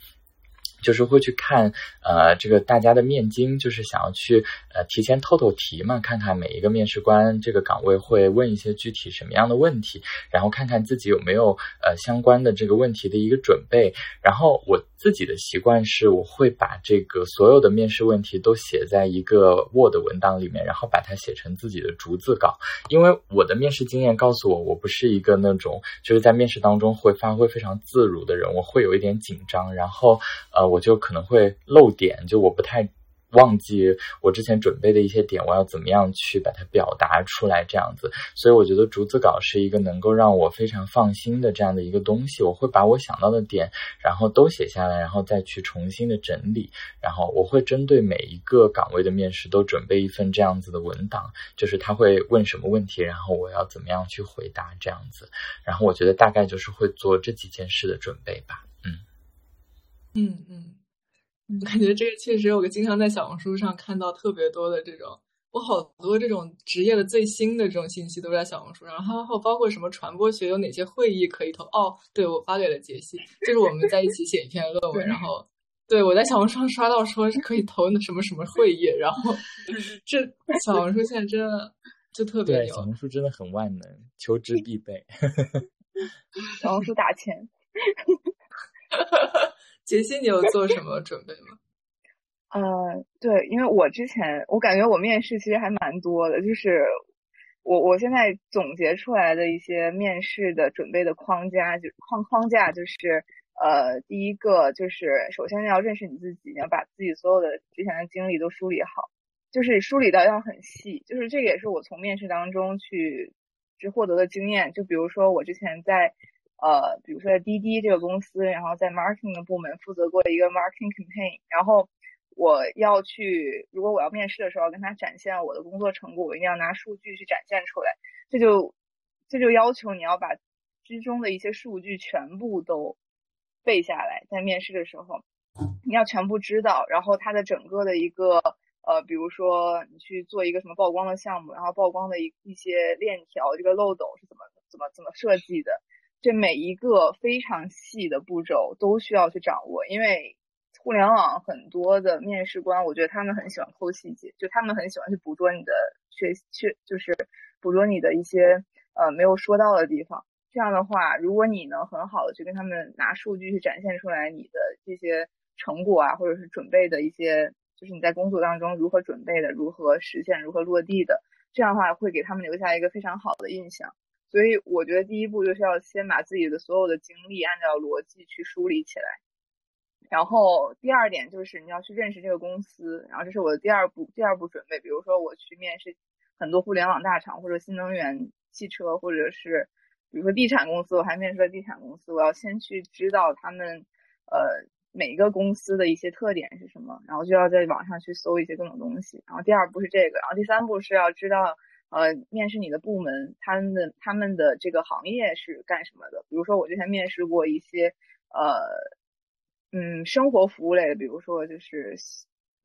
就是会去看，呃，这个大家的面经，就是想要去呃提前透透题嘛，看看每一个面试官这个岗位会问一些具体什么样的问题，然后看看自己有没有呃相关的这个问题的一个准备。然后我自己的习惯是，我会把这个所有的面试问题都写在一个 Word 文档里面，然后把它写成自己的逐字稿。因为我的面试经验告诉我，我不是一个那种就是在面试当中会发挥非常自如的人，我会有一点紧张，然后呃我。就可能会漏点，就我不太忘记我之前准备的一些点，我要怎么样去把它表达出来，这样子。所以我觉得逐字稿是一个能够让我非常放心的这样的一个东西。我会把我想到的点，然后都写下来，然后再去重新的整理。然后我会针对每一个岗位的面试都准备一份这样子的文档，就是他会问什么问题，然后我要怎么样去回答这样子。然后我觉得大概就是会做这几件事的准备吧。嗯嗯，嗯 [laughs] 感觉这个确实，我经常在小红书上看到特别多的这种，我好多这种职业的最新的这种信息都在小红书上，然后还有包括什么传播学有哪些会议可以投哦，对我发给了杰西，就是我们在一起写一篇论文，然后对我在小红书上刷到说是可以投什么什么会议，然后这小红书现在真的就特别牛，小红书真的很万能，求职必备，[laughs] 小红书打钱。[laughs] 杰西，你有做什么准备吗？[laughs] 呃，对，因为我之前我感觉我面试其实还蛮多的，就是我我现在总结出来的一些面试的准备的框架，就框框架就是呃，第一个就是首先要认识你自己，你要把自己所有的之前的经历都梳理好，就是梳理到要很细，就是这个也是我从面试当中去去获得的经验，就比如说我之前在。呃，比如说在滴滴这个公司，然后在 marketing 的部门负责过一个 marketing campaign，然后我要去，如果我要面试的时候跟他展现我的工作成果，我一定要拿数据去展现出来，这就这就要求你要把之中的一些数据全部都背下来，在面试的时候你要全部知道，然后它的整个的一个呃，比如说你去做一个什么曝光的项目，然后曝光的一一些链条，这个漏斗是怎么怎么怎么设计的。这每一个非常细的步骤都需要去掌握，因为互联网很多的面试官，我觉得他们很喜欢抠细节，就他们很喜欢去捕捉你的缺缺，就是捕捉你的一些呃没有说到的地方。这样的话，如果你能很好的去跟他们拿数据去展现出来你的这些成果啊，或者是准备的一些，就是你在工作当中如何准备的、如何实现、如何落地的，这样的话会给他们留下一个非常好的印象。所以我觉得第一步就是要先把自己的所有的经历按照逻辑去梳理起来，然后第二点就是你要去认识这个公司，然后这是我的第二步第二步准备。比如说我去面试很多互联网大厂或者新能源汽车或者是比如说地产公司，我还面试了地产公司，我要先去知道他们呃每一个公司的一些特点是什么，然后就要在网上去搜一些各种东西。然后第二步是这个，然后第三步是要知道。呃，面试你的部门，他们的他们的这个行业是干什么的？比如说，我之前面试过一些呃，嗯，生活服务类的，比如说就是，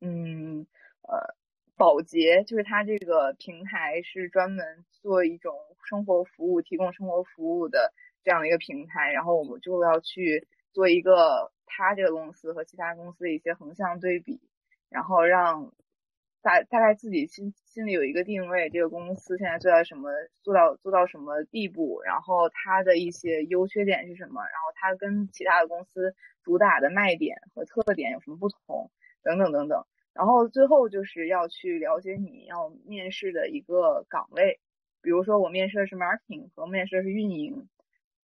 嗯，呃，保洁，就是它这个平台是专门做一种生活服务、提供生活服务的这样的一个平台，然后我们就要去做一个它这个公司和其他公司的一些横向对比，然后让。大大概自己心心里有一个定位，这个公司现在做到什么，做到做到什么地步，然后它的一些优缺点是什么，然后它跟其他的公司主打的卖点和特点有什么不同，等等等等。然后最后就是要去了解你要面试的一个岗位，比如说我面试的是 marketing 和面试的是运营，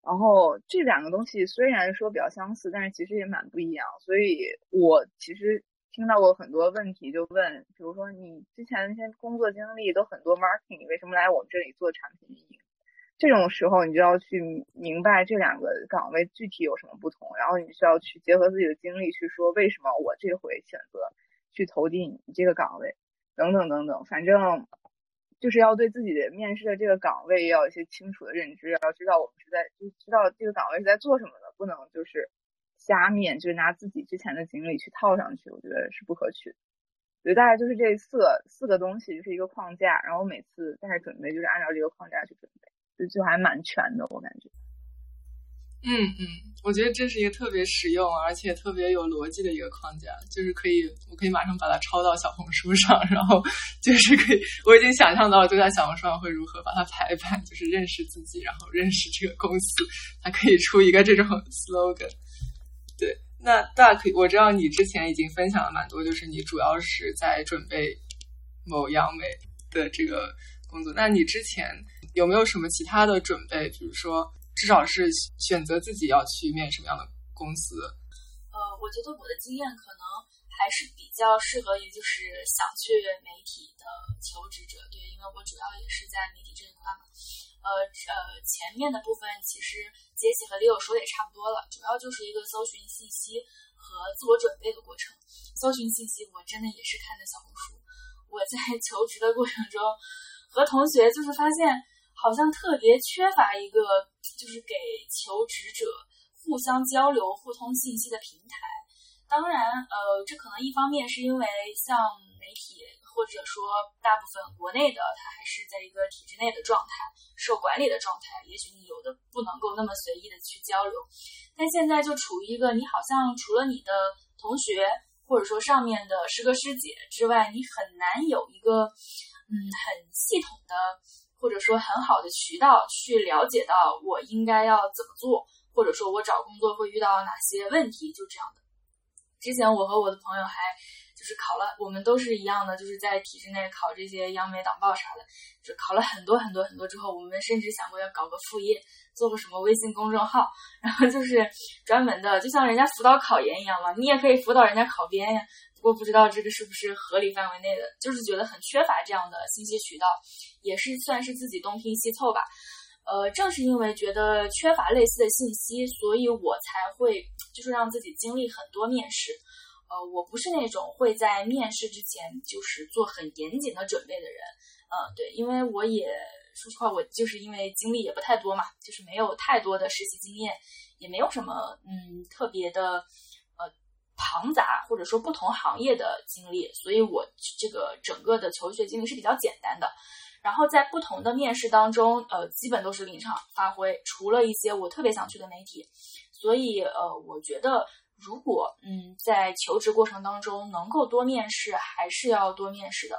然后这两个东西虽然说比较相似，但是其实也蛮不一样，所以我其实。听到过很多问题，就问，比如说你之前那些工作经历都很多 marketing，你为什么来我们这里做产品运营？这种时候，你就要去明白这两个岗位具体有什么不同，然后你需要去结合自己的经历去说，为什么我这回选择去投递你这个岗位，等等等等。反正就是要对自己的面试的这个岗位要有一些清楚的认知，要知道我们是在就知道这个岗位是在做什么的，不能就是瞎面，就是拿自己之前的经历去套上去，我觉得是不可取的。所以大概就是这四个四个东西就是一个框架，然后每次大概准备就是按照这个框架去准备，就就还蛮全的，我感觉。嗯嗯，我觉得这是一个特别实用而且特别有逻辑的一个框架，就是可以，我可以马上把它抄到小红书上，然后就是可以，我已经想象到了，就在小红书上会如何把它排版，就是认识自己，然后认识这个公司，它可以出一个这种 slogan。对，那大可以，我知道你之前已经分享了蛮多，就是你主要是在准备某央美的这个工作，那你之前有没有什么其他的准备，比如说？至少是选择自己要去面什么样的公司。呃，我觉得我的经验可能还是比较适合于就是想去媒体的求职者，对，因为我主要也是在媒体这一块嘛。呃呃，前面的部分其实杰西和李友说的也差不多了，主要就是一个搜寻信息和自我准备的过程。搜寻信息，我真的也是看的小红书。我在求职的过程中，和同学就是发现。好像特别缺乏一个，就是给求职者互相交流、互通信息的平台。当然，呃，这可能一方面是因为像媒体或者说大部分国内的，它还是在一个体制内的状态、受管理的状态，也许你有的不能够那么随意的去交流。但现在就处于一个，你好像除了你的同学或者说上面的师哥师姐之外，你很难有一个，嗯，很系统的。或者说很好的渠道去了解到我应该要怎么做，或者说我找工作会遇到哪些问题，就这样的。之前我和我的朋友还是考了，我们都是一样的，就是在体制内考这些央美党报啥的，就考了很多很多很多之后，我们甚至想过要搞个副业，做个什么微信公众号，然后就是专门的，就像人家辅导考研一样嘛，你也可以辅导人家考编呀。不过不知道这个是不是合理范围内的，就是觉得很缺乏这样的信息渠道，也是算是自己东拼西凑吧。呃，正是因为觉得缺乏类似的信息，所以我才会就是让自己经历很多面试。呃，我不是那种会在面试之前就是做很严谨的准备的人。呃，对，因为我也说实话，我就是因为经历也不太多嘛，就是没有太多的实习经验，也没有什么嗯特别的呃。庞杂或者说不同行业的经历，所以我这个整个的求学经历是比较简单的。然后在不同的面试当中，呃，基本都是临场发挥，除了一些我特别想去的媒体。所以，呃，我觉得如果嗯在求职过程当中能够多面试，还是要多面试的。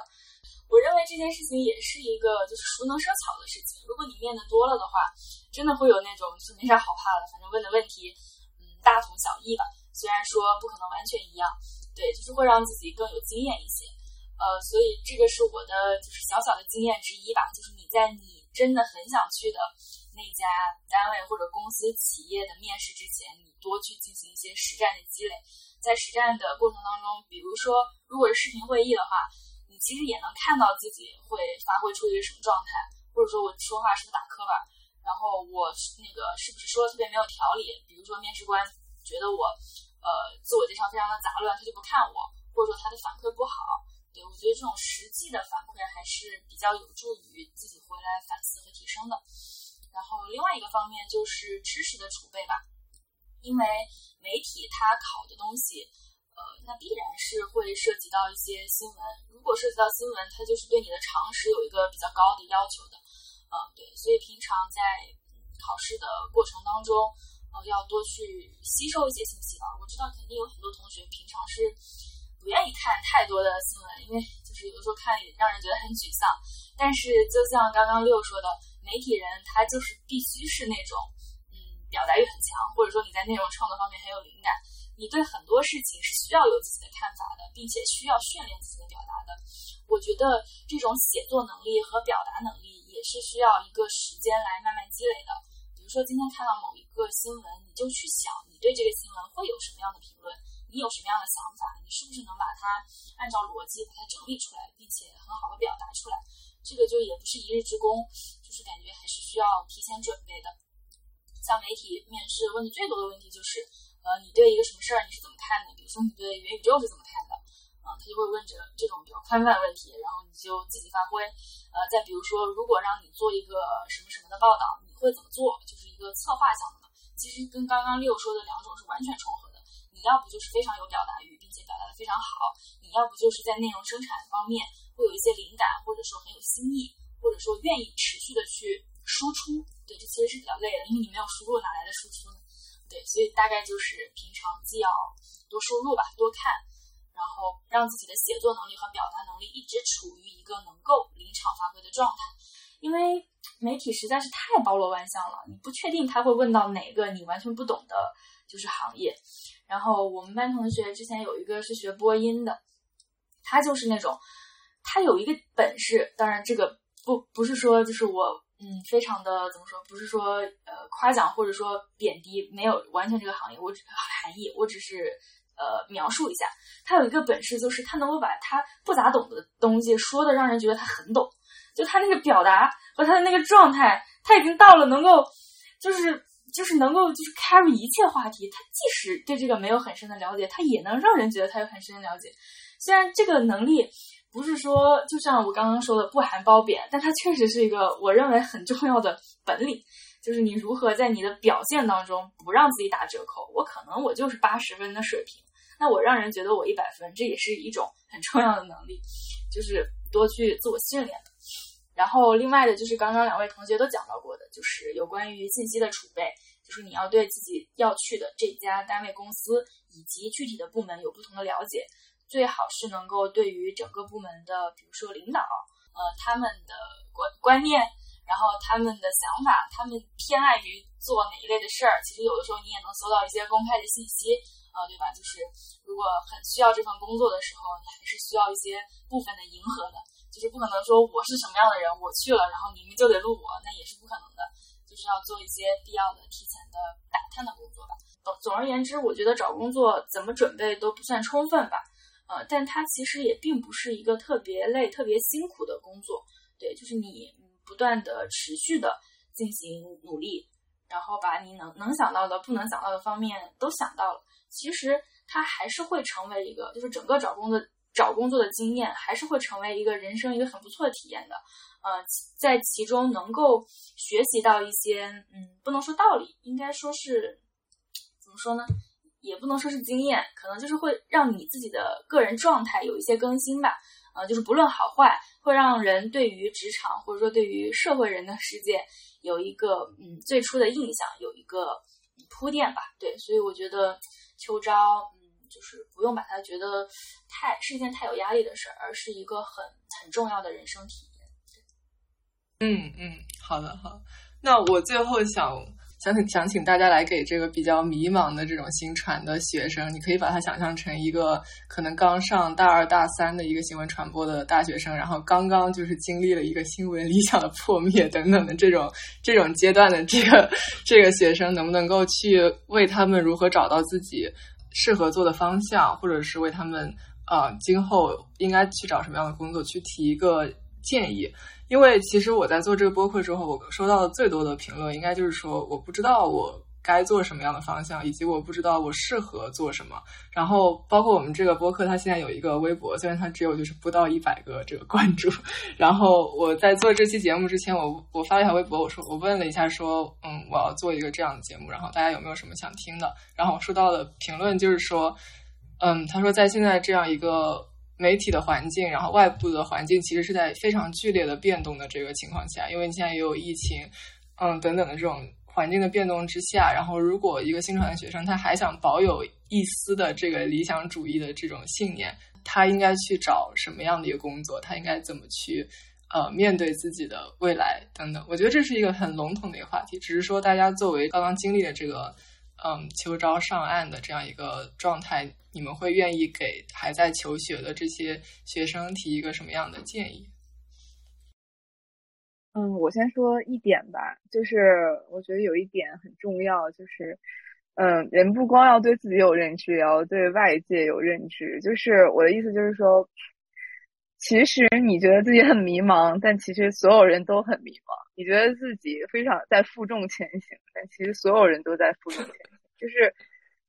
我认为这件事情也是一个就是熟能生巧的事情。如果你面的多了的话，真的会有那种就没啥好怕的，反正问的问题嗯大同小异吧。虽然说不可能完全一样，对，就是会让自己更有经验一些，呃，所以这个是我的就是小小的经验之一吧。就是你在你真的很想去的那家单位或者公司企业的面试之前，你多去进行一些实战的积累。在实战的过程当中，比如说如果是视频会议的话，你其实也能看到自己会发挥出一个什么状态，或者说我说话是不是打磕巴，然后我那个是不是说的特别没有条理。比如说面试官觉得我。呃，自我介绍非常的杂乱，他就不看我，或者说他的反馈不好。对我觉得这种实际的反馈还是比较有助于自己回来反思和提升的。然后另外一个方面就是知识的储备吧，因为媒体它考的东西，呃，那必然是会涉及到一些新闻。如果涉及到新闻，它就是对你的常识有一个比较高的要求的。嗯，对，所以平常在考试的过程当中。呃，要多去吸收一些信息吧。我知道肯定有很多同学平常是不愿意看太多的新闻，因为就是有的时候看也让人觉得很沮丧。但是就像刚刚六说的，媒体人他就是必须是那种嗯表达欲很强，或者说你在内容创作方面很有灵感，你对很多事情是需要有自己的看法的，并且需要训练自己的表达的。我觉得这种写作能力和表达能力也是需要一个时间来慢慢积累的。比如说今天看到某一个新闻，你就去想，你对这个新闻会有什么样的评论？你有什么样的想法？你是不是能把它按照逻辑把它整理出来，并且很好的表达出来？这个就也不是一日之功，就是感觉还是需要提前准备的。像媒体面试问的最多的问题就是，呃，你对一个什么事儿你是怎么看的？比如说你对元宇宙是怎么看的？嗯，啊，他就会问这这种比较宽泛的问题，然后你就自己发挥。呃，再比如说，如果让你做一个什么什么的报道，你会怎么做？就是一个策划项目。其实跟刚刚六说的两种是完全重合的。你要不就是非常有表达欲，并且表达的非常好；你要不就是在内容生产方面会有一些灵感，或者说很有新意，或者说愿意持续的去输出。对，这其实是比较累的，因为你没有输入，哪来的输出呢？对，所以大概就是平常既要多输入吧，多看，然后让自己的写作能力和表达能力一直处于一个能够临场发挥的状态，因为。媒体实在是太包罗万象了，你不确定他会问到哪个你完全不懂的，就是行业。然后我们班同学之前有一个是学播音的，他就是那种，他有一个本事，当然这个不不是说就是我嗯非常的怎么说，不是说呃夸奖或者说贬低，没有完全这个行业我只含义，我只是呃描述一下，他有一个本事就是他能够把他不咋懂的东西说的让人觉得他很懂。就他那个表达和他的那个状态，他已经到了能够，就是就是能够就是 carry 一切话题。他即使对这个没有很深的了解，他也能让人觉得他有很深的了解。虽然这个能力不是说就像我刚刚说的不含褒贬，但它确实是一个我认为很重要的本领，就是你如何在你的表现当中不让自己打折扣。我可能我就是八十分的水平，那我让人觉得我一百分，这也是一种很重要的能力，就是多去自我训练。然后，另外的就是刚刚两位同学都讲到过的，就是有关于信息的储备，就是你要对自己要去的这家单位、公司以及具体的部门有不同的了解，最好是能够对于整个部门的，比如说领导，呃，他们的观观念，然后他们的想法，他们偏爱于做哪一类的事儿，其实有的时候你也能搜到一些公开的信息，呃，对吧？就是如果很需要这份工作的时候，你还是需要一些部分的迎合的。就是不可能说我是什么样的人，我去了，然后你们就得录我，那也是不可能的。就是要做一些必要的提前的打探的工作吧。总总而言之，我觉得找工作怎么准备都不算充分吧。呃，但它其实也并不是一个特别累、特别辛苦的工作。对，就是你不断的、持续的进行努力，然后把你能能想到的、不能想到的方面都想到了，其实它还是会成为一个，就是整个找工作。找工作的经验还是会成为一个人生一个很不错的体验的，呃，在其中能够学习到一些，嗯，不能说道理，应该说是怎么说呢？也不能说是经验，可能就是会让你自己的个人状态有一些更新吧，呃，就是不论好坏，会让人对于职场或者说对于社会人的世界有一个嗯最初的印象，有一个铺垫吧。对，所以我觉得秋招。嗯就是不用把它觉得太是一件太有压力的事儿，而是一个很很重要的人生体验。嗯嗯，好的好。那我最后想想请想请大家来给这个比较迷茫的这种新传的学生，你可以把它想象成一个可能刚上大二大三的一个新闻传播的大学生，然后刚刚就是经历了一个新闻理想的破灭等等的这种这种阶段的这个这个学生，能不能够去为他们如何找到自己？适合做的方向，或者是为他们啊，今后应该去找什么样的工作，去提一个建议。因为其实我在做这个播客之后，我收到的最多的评论，应该就是说，我不知道我。该做什么样的方向，以及我不知道我适合做什么。然后包括我们这个播客，它现在有一个微博，虽然它只有就是不到一百个这个关注。然后我在做这期节目之前，我我发了一条微博，我说我问了一下，说嗯，我要做一个这样的节目，然后大家有没有什么想听的？然后我收到的评论就是说，嗯，他说在现在这样一个媒体的环境，然后外部的环境其实是在非常剧烈的变动的这个情况下，因为你现在也有疫情，嗯等等的这种。环境的变动之下，然后如果一个新传的学生他还想保有一丝的这个理想主义的这种信念，他应该去找什么样的一个工作？他应该怎么去呃面对自己的未来等等？我觉得这是一个很笼统的一个话题，只是说大家作为刚刚经历了这个嗯秋招上岸的这样一个状态，你们会愿意给还在求学的这些学生提一个什么样的建议？嗯，我先说一点吧，就是我觉得有一点很重要，就是，嗯，人不光要对自己有认知，也要对外界有认知。就是我的意思就是说，其实你觉得自己很迷茫，但其实所有人都很迷茫。你觉得自己非常在负重前行，但其实所有人都在负重前行。就是，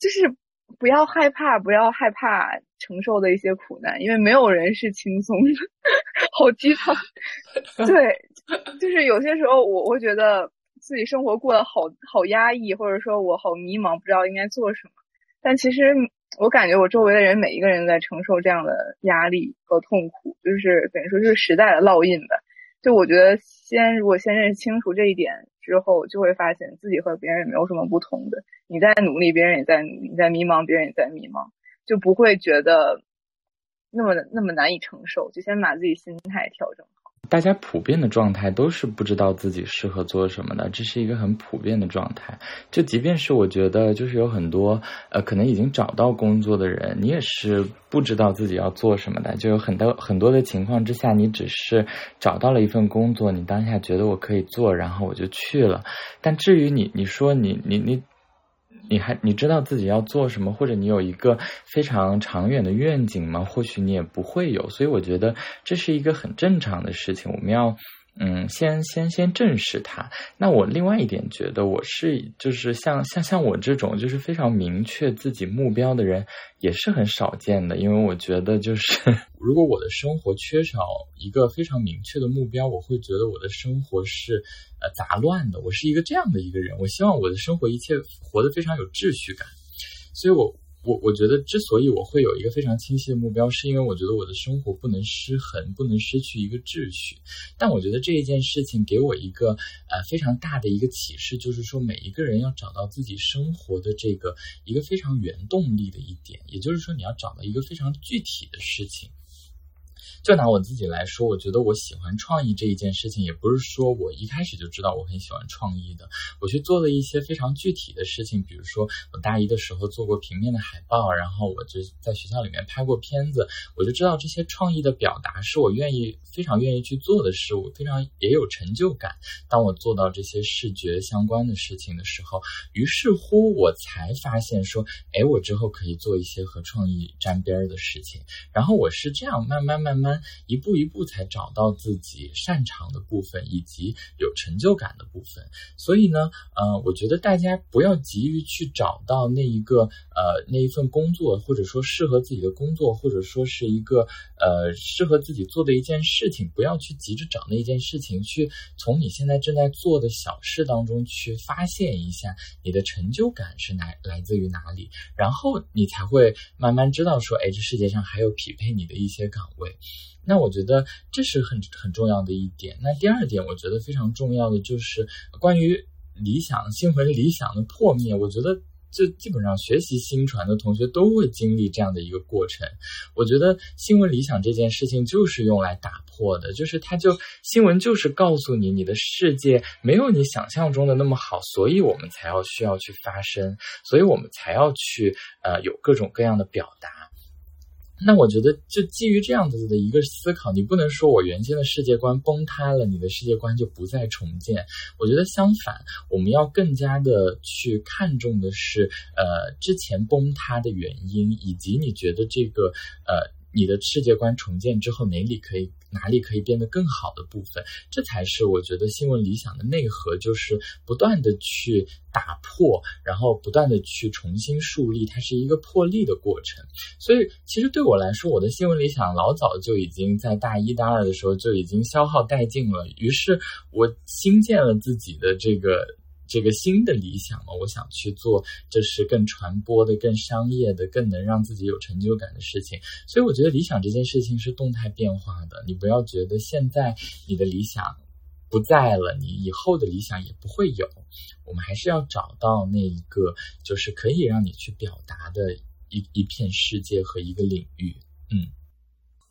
就是不要害怕，不要害怕承受的一些苦难，因为没有人是轻松的。好鸡汤，对，就是有些时候我会觉得自己生活过得好好压抑，或者说我好迷茫，不知道应该做什么。但其实我感觉我周围的人每一个人在承受这样的压力和痛苦，就是等于说就是时代的烙印吧。就我觉得先如果先认识清楚这一点之后，就会发现自己和别人也没有什么不同的。你在努力，别人也在努力；你在迷茫，别人也在迷茫，就不会觉得那么那么难以承受。就先把自己心态调整好。大家普遍的状态都是不知道自己适合做什么的，这是一个很普遍的状态。就即便是我觉得，就是有很多呃，可能已经找到工作的人，你也是不知道自己要做什么的。就有很多很多的情况之下，你只是找到了一份工作，你当下觉得我可以做，然后我就去了。但至于你，你说你你你。你还你知道自己要做什么，或者你有一个非常长远的愿景吗？或许你也不会有，所以我觉得这是一个很正常的事情。我们要。嗯，先先先正视它。那我另外一点觉得，我是就是像像像我这种就是非常明确自己目标的人，也是很少见的。因为我觉得，就是 [laughs] 如果我的生活缺少一个非常明确的目标，我会觉得我的生活是呃杂乱的。我是一个这样的一个人，我希望我的生活一切活得非常有秩序感，所以我。我我我觉得，之所以我会有一个非常清晰的目标，是因为我觉得我的生活不能失衡，不能失去一个秩序。但我觉得这一件事情给我一个呃非常大的一个启示，就是说每一个人要找到自己生活的这个一个非常原动力的一点，也就是说你要找到一个非常具体的事情。就拿我自己来说，我觉得我喜欢创意这一件事情，也不是说我一开始就知道我很喜欢创意的。我去做了一些非常具体的事情，比如说我大一的时候做过平面的海报，然后我就在学校里面拍过片子，我就知道这些创意的表达是我愿意非常愿意去做的事物，非常也有成就感。当我做到这些视觉相关的事情的时候，于是乎我才发现说，哎，我之后可以做一些和创意沾边儿的事情。然后我是这样慢慢慢慢。一步一步才找到自己擅长的部分以及有成就感的部分，所以呢，呃，我觉得大家不要急于去找到那一个呃那一份工作，或者说适合自己的工作，或者说是一个呃适合自己做的一件事情，不要去急着找那件事情，去从你现在正在做的小事当中去发现一下你的成就感是来来自于哪里，然后你才会慢慢知道说，哎，这世界上还有匹配你的一些岗位。那我觉得这是很很重要的一点。那第二点，我觉得非常重要的就是关于理想、新闻理想的破灭。我觉得，这基本上学习新传的同学都会经历这样的一个过程。我觉得新闻理想这件事情就是用来打破的，就是它就新闻就是告诉你，你的世界没有你想象中的那么好，所以我们才要需要去发声，所以我们才要去呃有各种各样的表达。那我觉得，就基于这样子的一个思考，你不能说我原先的世界观崩塌了，你的世界观就不再重建。我觉得相反，我们要更加的去看重的是，呃，之前崩塌的原因，以及你觉得这个，呃。你的世界观重建之后，哪里可以哪里可以变得更好的部分，这才是我觉得新闻理想的内核，就是不断的去打破，然后不断的去重新树立，它是一个破例的过程。所以，其实对我来说，我的新闻理想老早就已经在大一、大二的时候就已经消耗殆尽了。于是，我新建了自己的这个。这个新的理想嘛，我想去做，就是更传播的、更商业的、更能让自己有成就感的事情。所以我觉得理想这件事情是动态变化的，你不要觉得现在你的理想不在了，你以后的理想也不会有。我们还是要找到那一个，就是可以让你去表达的一一片世界和一个领域。嗯。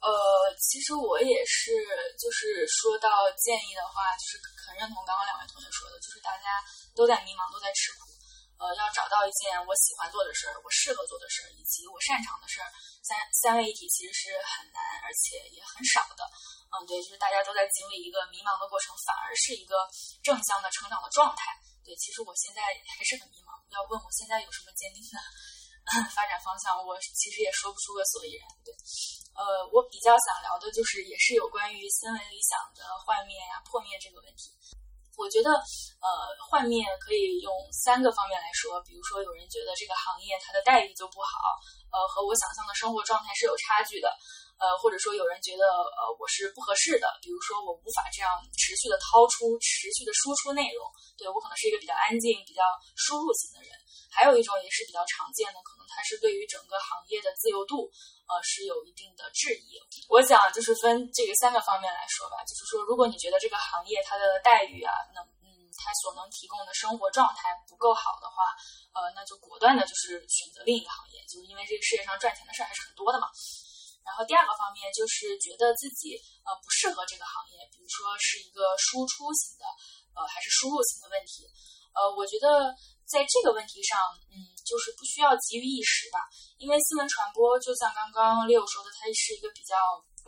呃，其实我也是，就是说到建议的话，就是很认同刚刚两位同学说的，就是大家都在迷茫，都在吃苦，呃，要找到一件我喜欢做的事儿，我适合做的事儿，以及我擅长的事儿，三三位一体其实是很难，而且也很少的。嗯，对，就是大家都在经历一个迷茫的过程，反而是一个正向的成长的状态。对，其实我现在还是很迷茫，要问我现在有什么坚定的 [laughs] 发展方向，我其实也说不出个所以然。对。呃，我比较想聊的就是，也是有关于新闻理想的幻灭呀、破灭这个问题。我觉得，呃，幻灭可以用三个方面来说，比如说有人觉得这个行业它的待遇就不好，呃，和我想象的生活状态是有差距的，呃，或者说有人觉得呃我是不合适的，比如说我无法这样持续的掏出、持续的输出内容，对我可能是一个比较安静、比较输入型的人。还有一种也是比较常见的，可能它是对于整个行业的自由度。呃，是有一定的质疑。我想就是分这个三个方面来说吧，就是说，如果你觉得这个行业它的待遇啊，能嗯，它所能提供的生活状态不够好的话，呃，那就果断的就是选择另一个行业，就是因为这个世界上赚钱的事儿还是很多的嘛。然后第二个方面就是觉得自己呃不适合这个行业，比如说是一个输出型的，呃，还是输入型的问题。呃，我觉得在这个问题上，嗯，就是不需要急于一时吧。因为新闻传播就像刚刚 Leo 说的，它是一个比较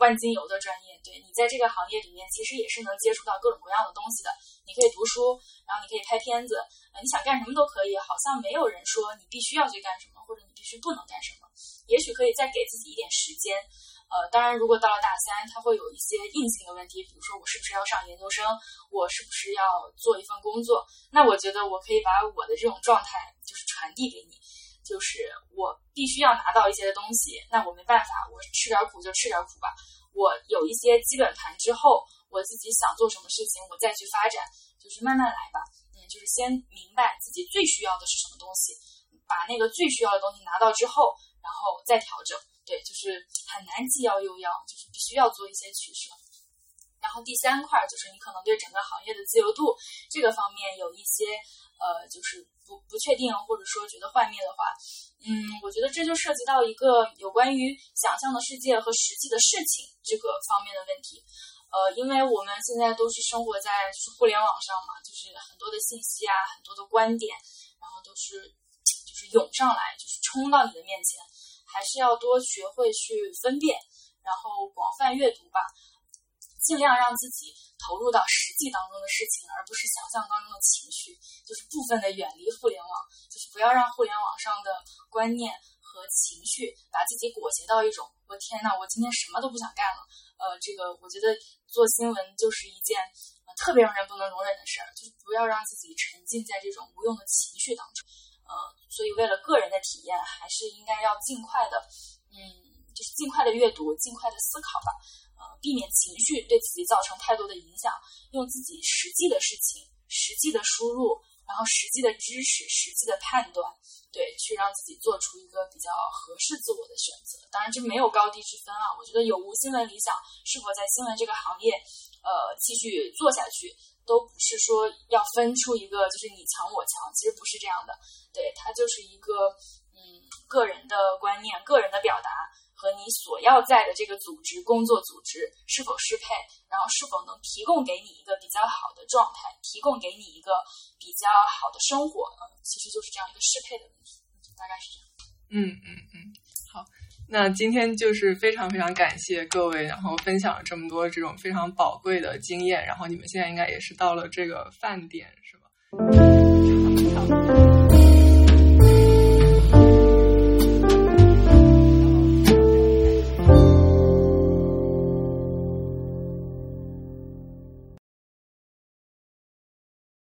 万金油的专业。对你在这个行业里面，其实也是能接触到各种各样的东西的。你可以读书，然后你可以拍片子，你想干什么都可以。好像没有人说你必须要去干什么，或者你必须不能干什么。也许可以再给自己一点时间。呃，当然，如果到了大三，它会有一些硬性的问题，比如说我是不是要上研究生，我是不是要做一份工作？那我觉得我可以把我的这种状态就是传递给你。就是我必须要拿到一些的东西，那我没办法，我吃点苦就吃点苦吧。我有一些基本盘之后，我自己想做什么事情，我再去发展，就是慢慢来吧。嗯，就是先明白自己最需要的是什么东西，把那个最需要的东西拿到之后，然后再调整。对，就是很难既要又要，就是必须要做一些取舍。然后第三块就是你可能对整个行业的自由度这个方面有一些。呃，就是不不确定，或者说觉得幻灭的话，嗯，我觉得这就涉及到一个有关于想象的世界和实际的事情这个方面的问题。呃，因为我们现在都是生活在就是互联网上嘛，就是很多的信息啊，很多的观点，然后都是就是涌上来，就是冲到你的面前，还是要多学会去分辨，然后广泛阅读吧，尽量让自己。投入到实际当中的事情，而不是想象当中的情绪，就是部分的远离互联网，就是不要让互联网上的观念和情绪把自己裹挟到一种我天呐，我今天什么都不想干了。呃，这个我觉得做新闻就是一件特别让人不能容忍的事儿，就是不要让自己沉浸在这种无用的情绪当中。呃，所以为了个人的体验，还是应该要尽快的，嗯，就是尽快的阅读，尽快的思考吧。呃避免情绪对自己造成太多的影响，用自己实际的事情、实际的输入，然后实际的知识、实际的判断，对，去让自己做出一个比较合适自我的选择。当然，这没有高低之分啊。我觉得有无新闻理想，是否在新闻这个行业，呃，继续做下去，都不是说要分出一个就是你强我强，其实不是这样的。对，它就是一个嗯个人的观念、个人的表达。和你所要在的这个组织工作组织是否适配，然后是否能提供给你一个比较好的状态，提供给你一个比较好的生活，嗯，其实就是这样一个适配的问题，大概是这样。嗯嗯嗯，好，那今天就是非常非常感谢各位，然后分享了这么多这种非常宝贵的经验，然后你们现在应该也是到了这个饭点，是吧？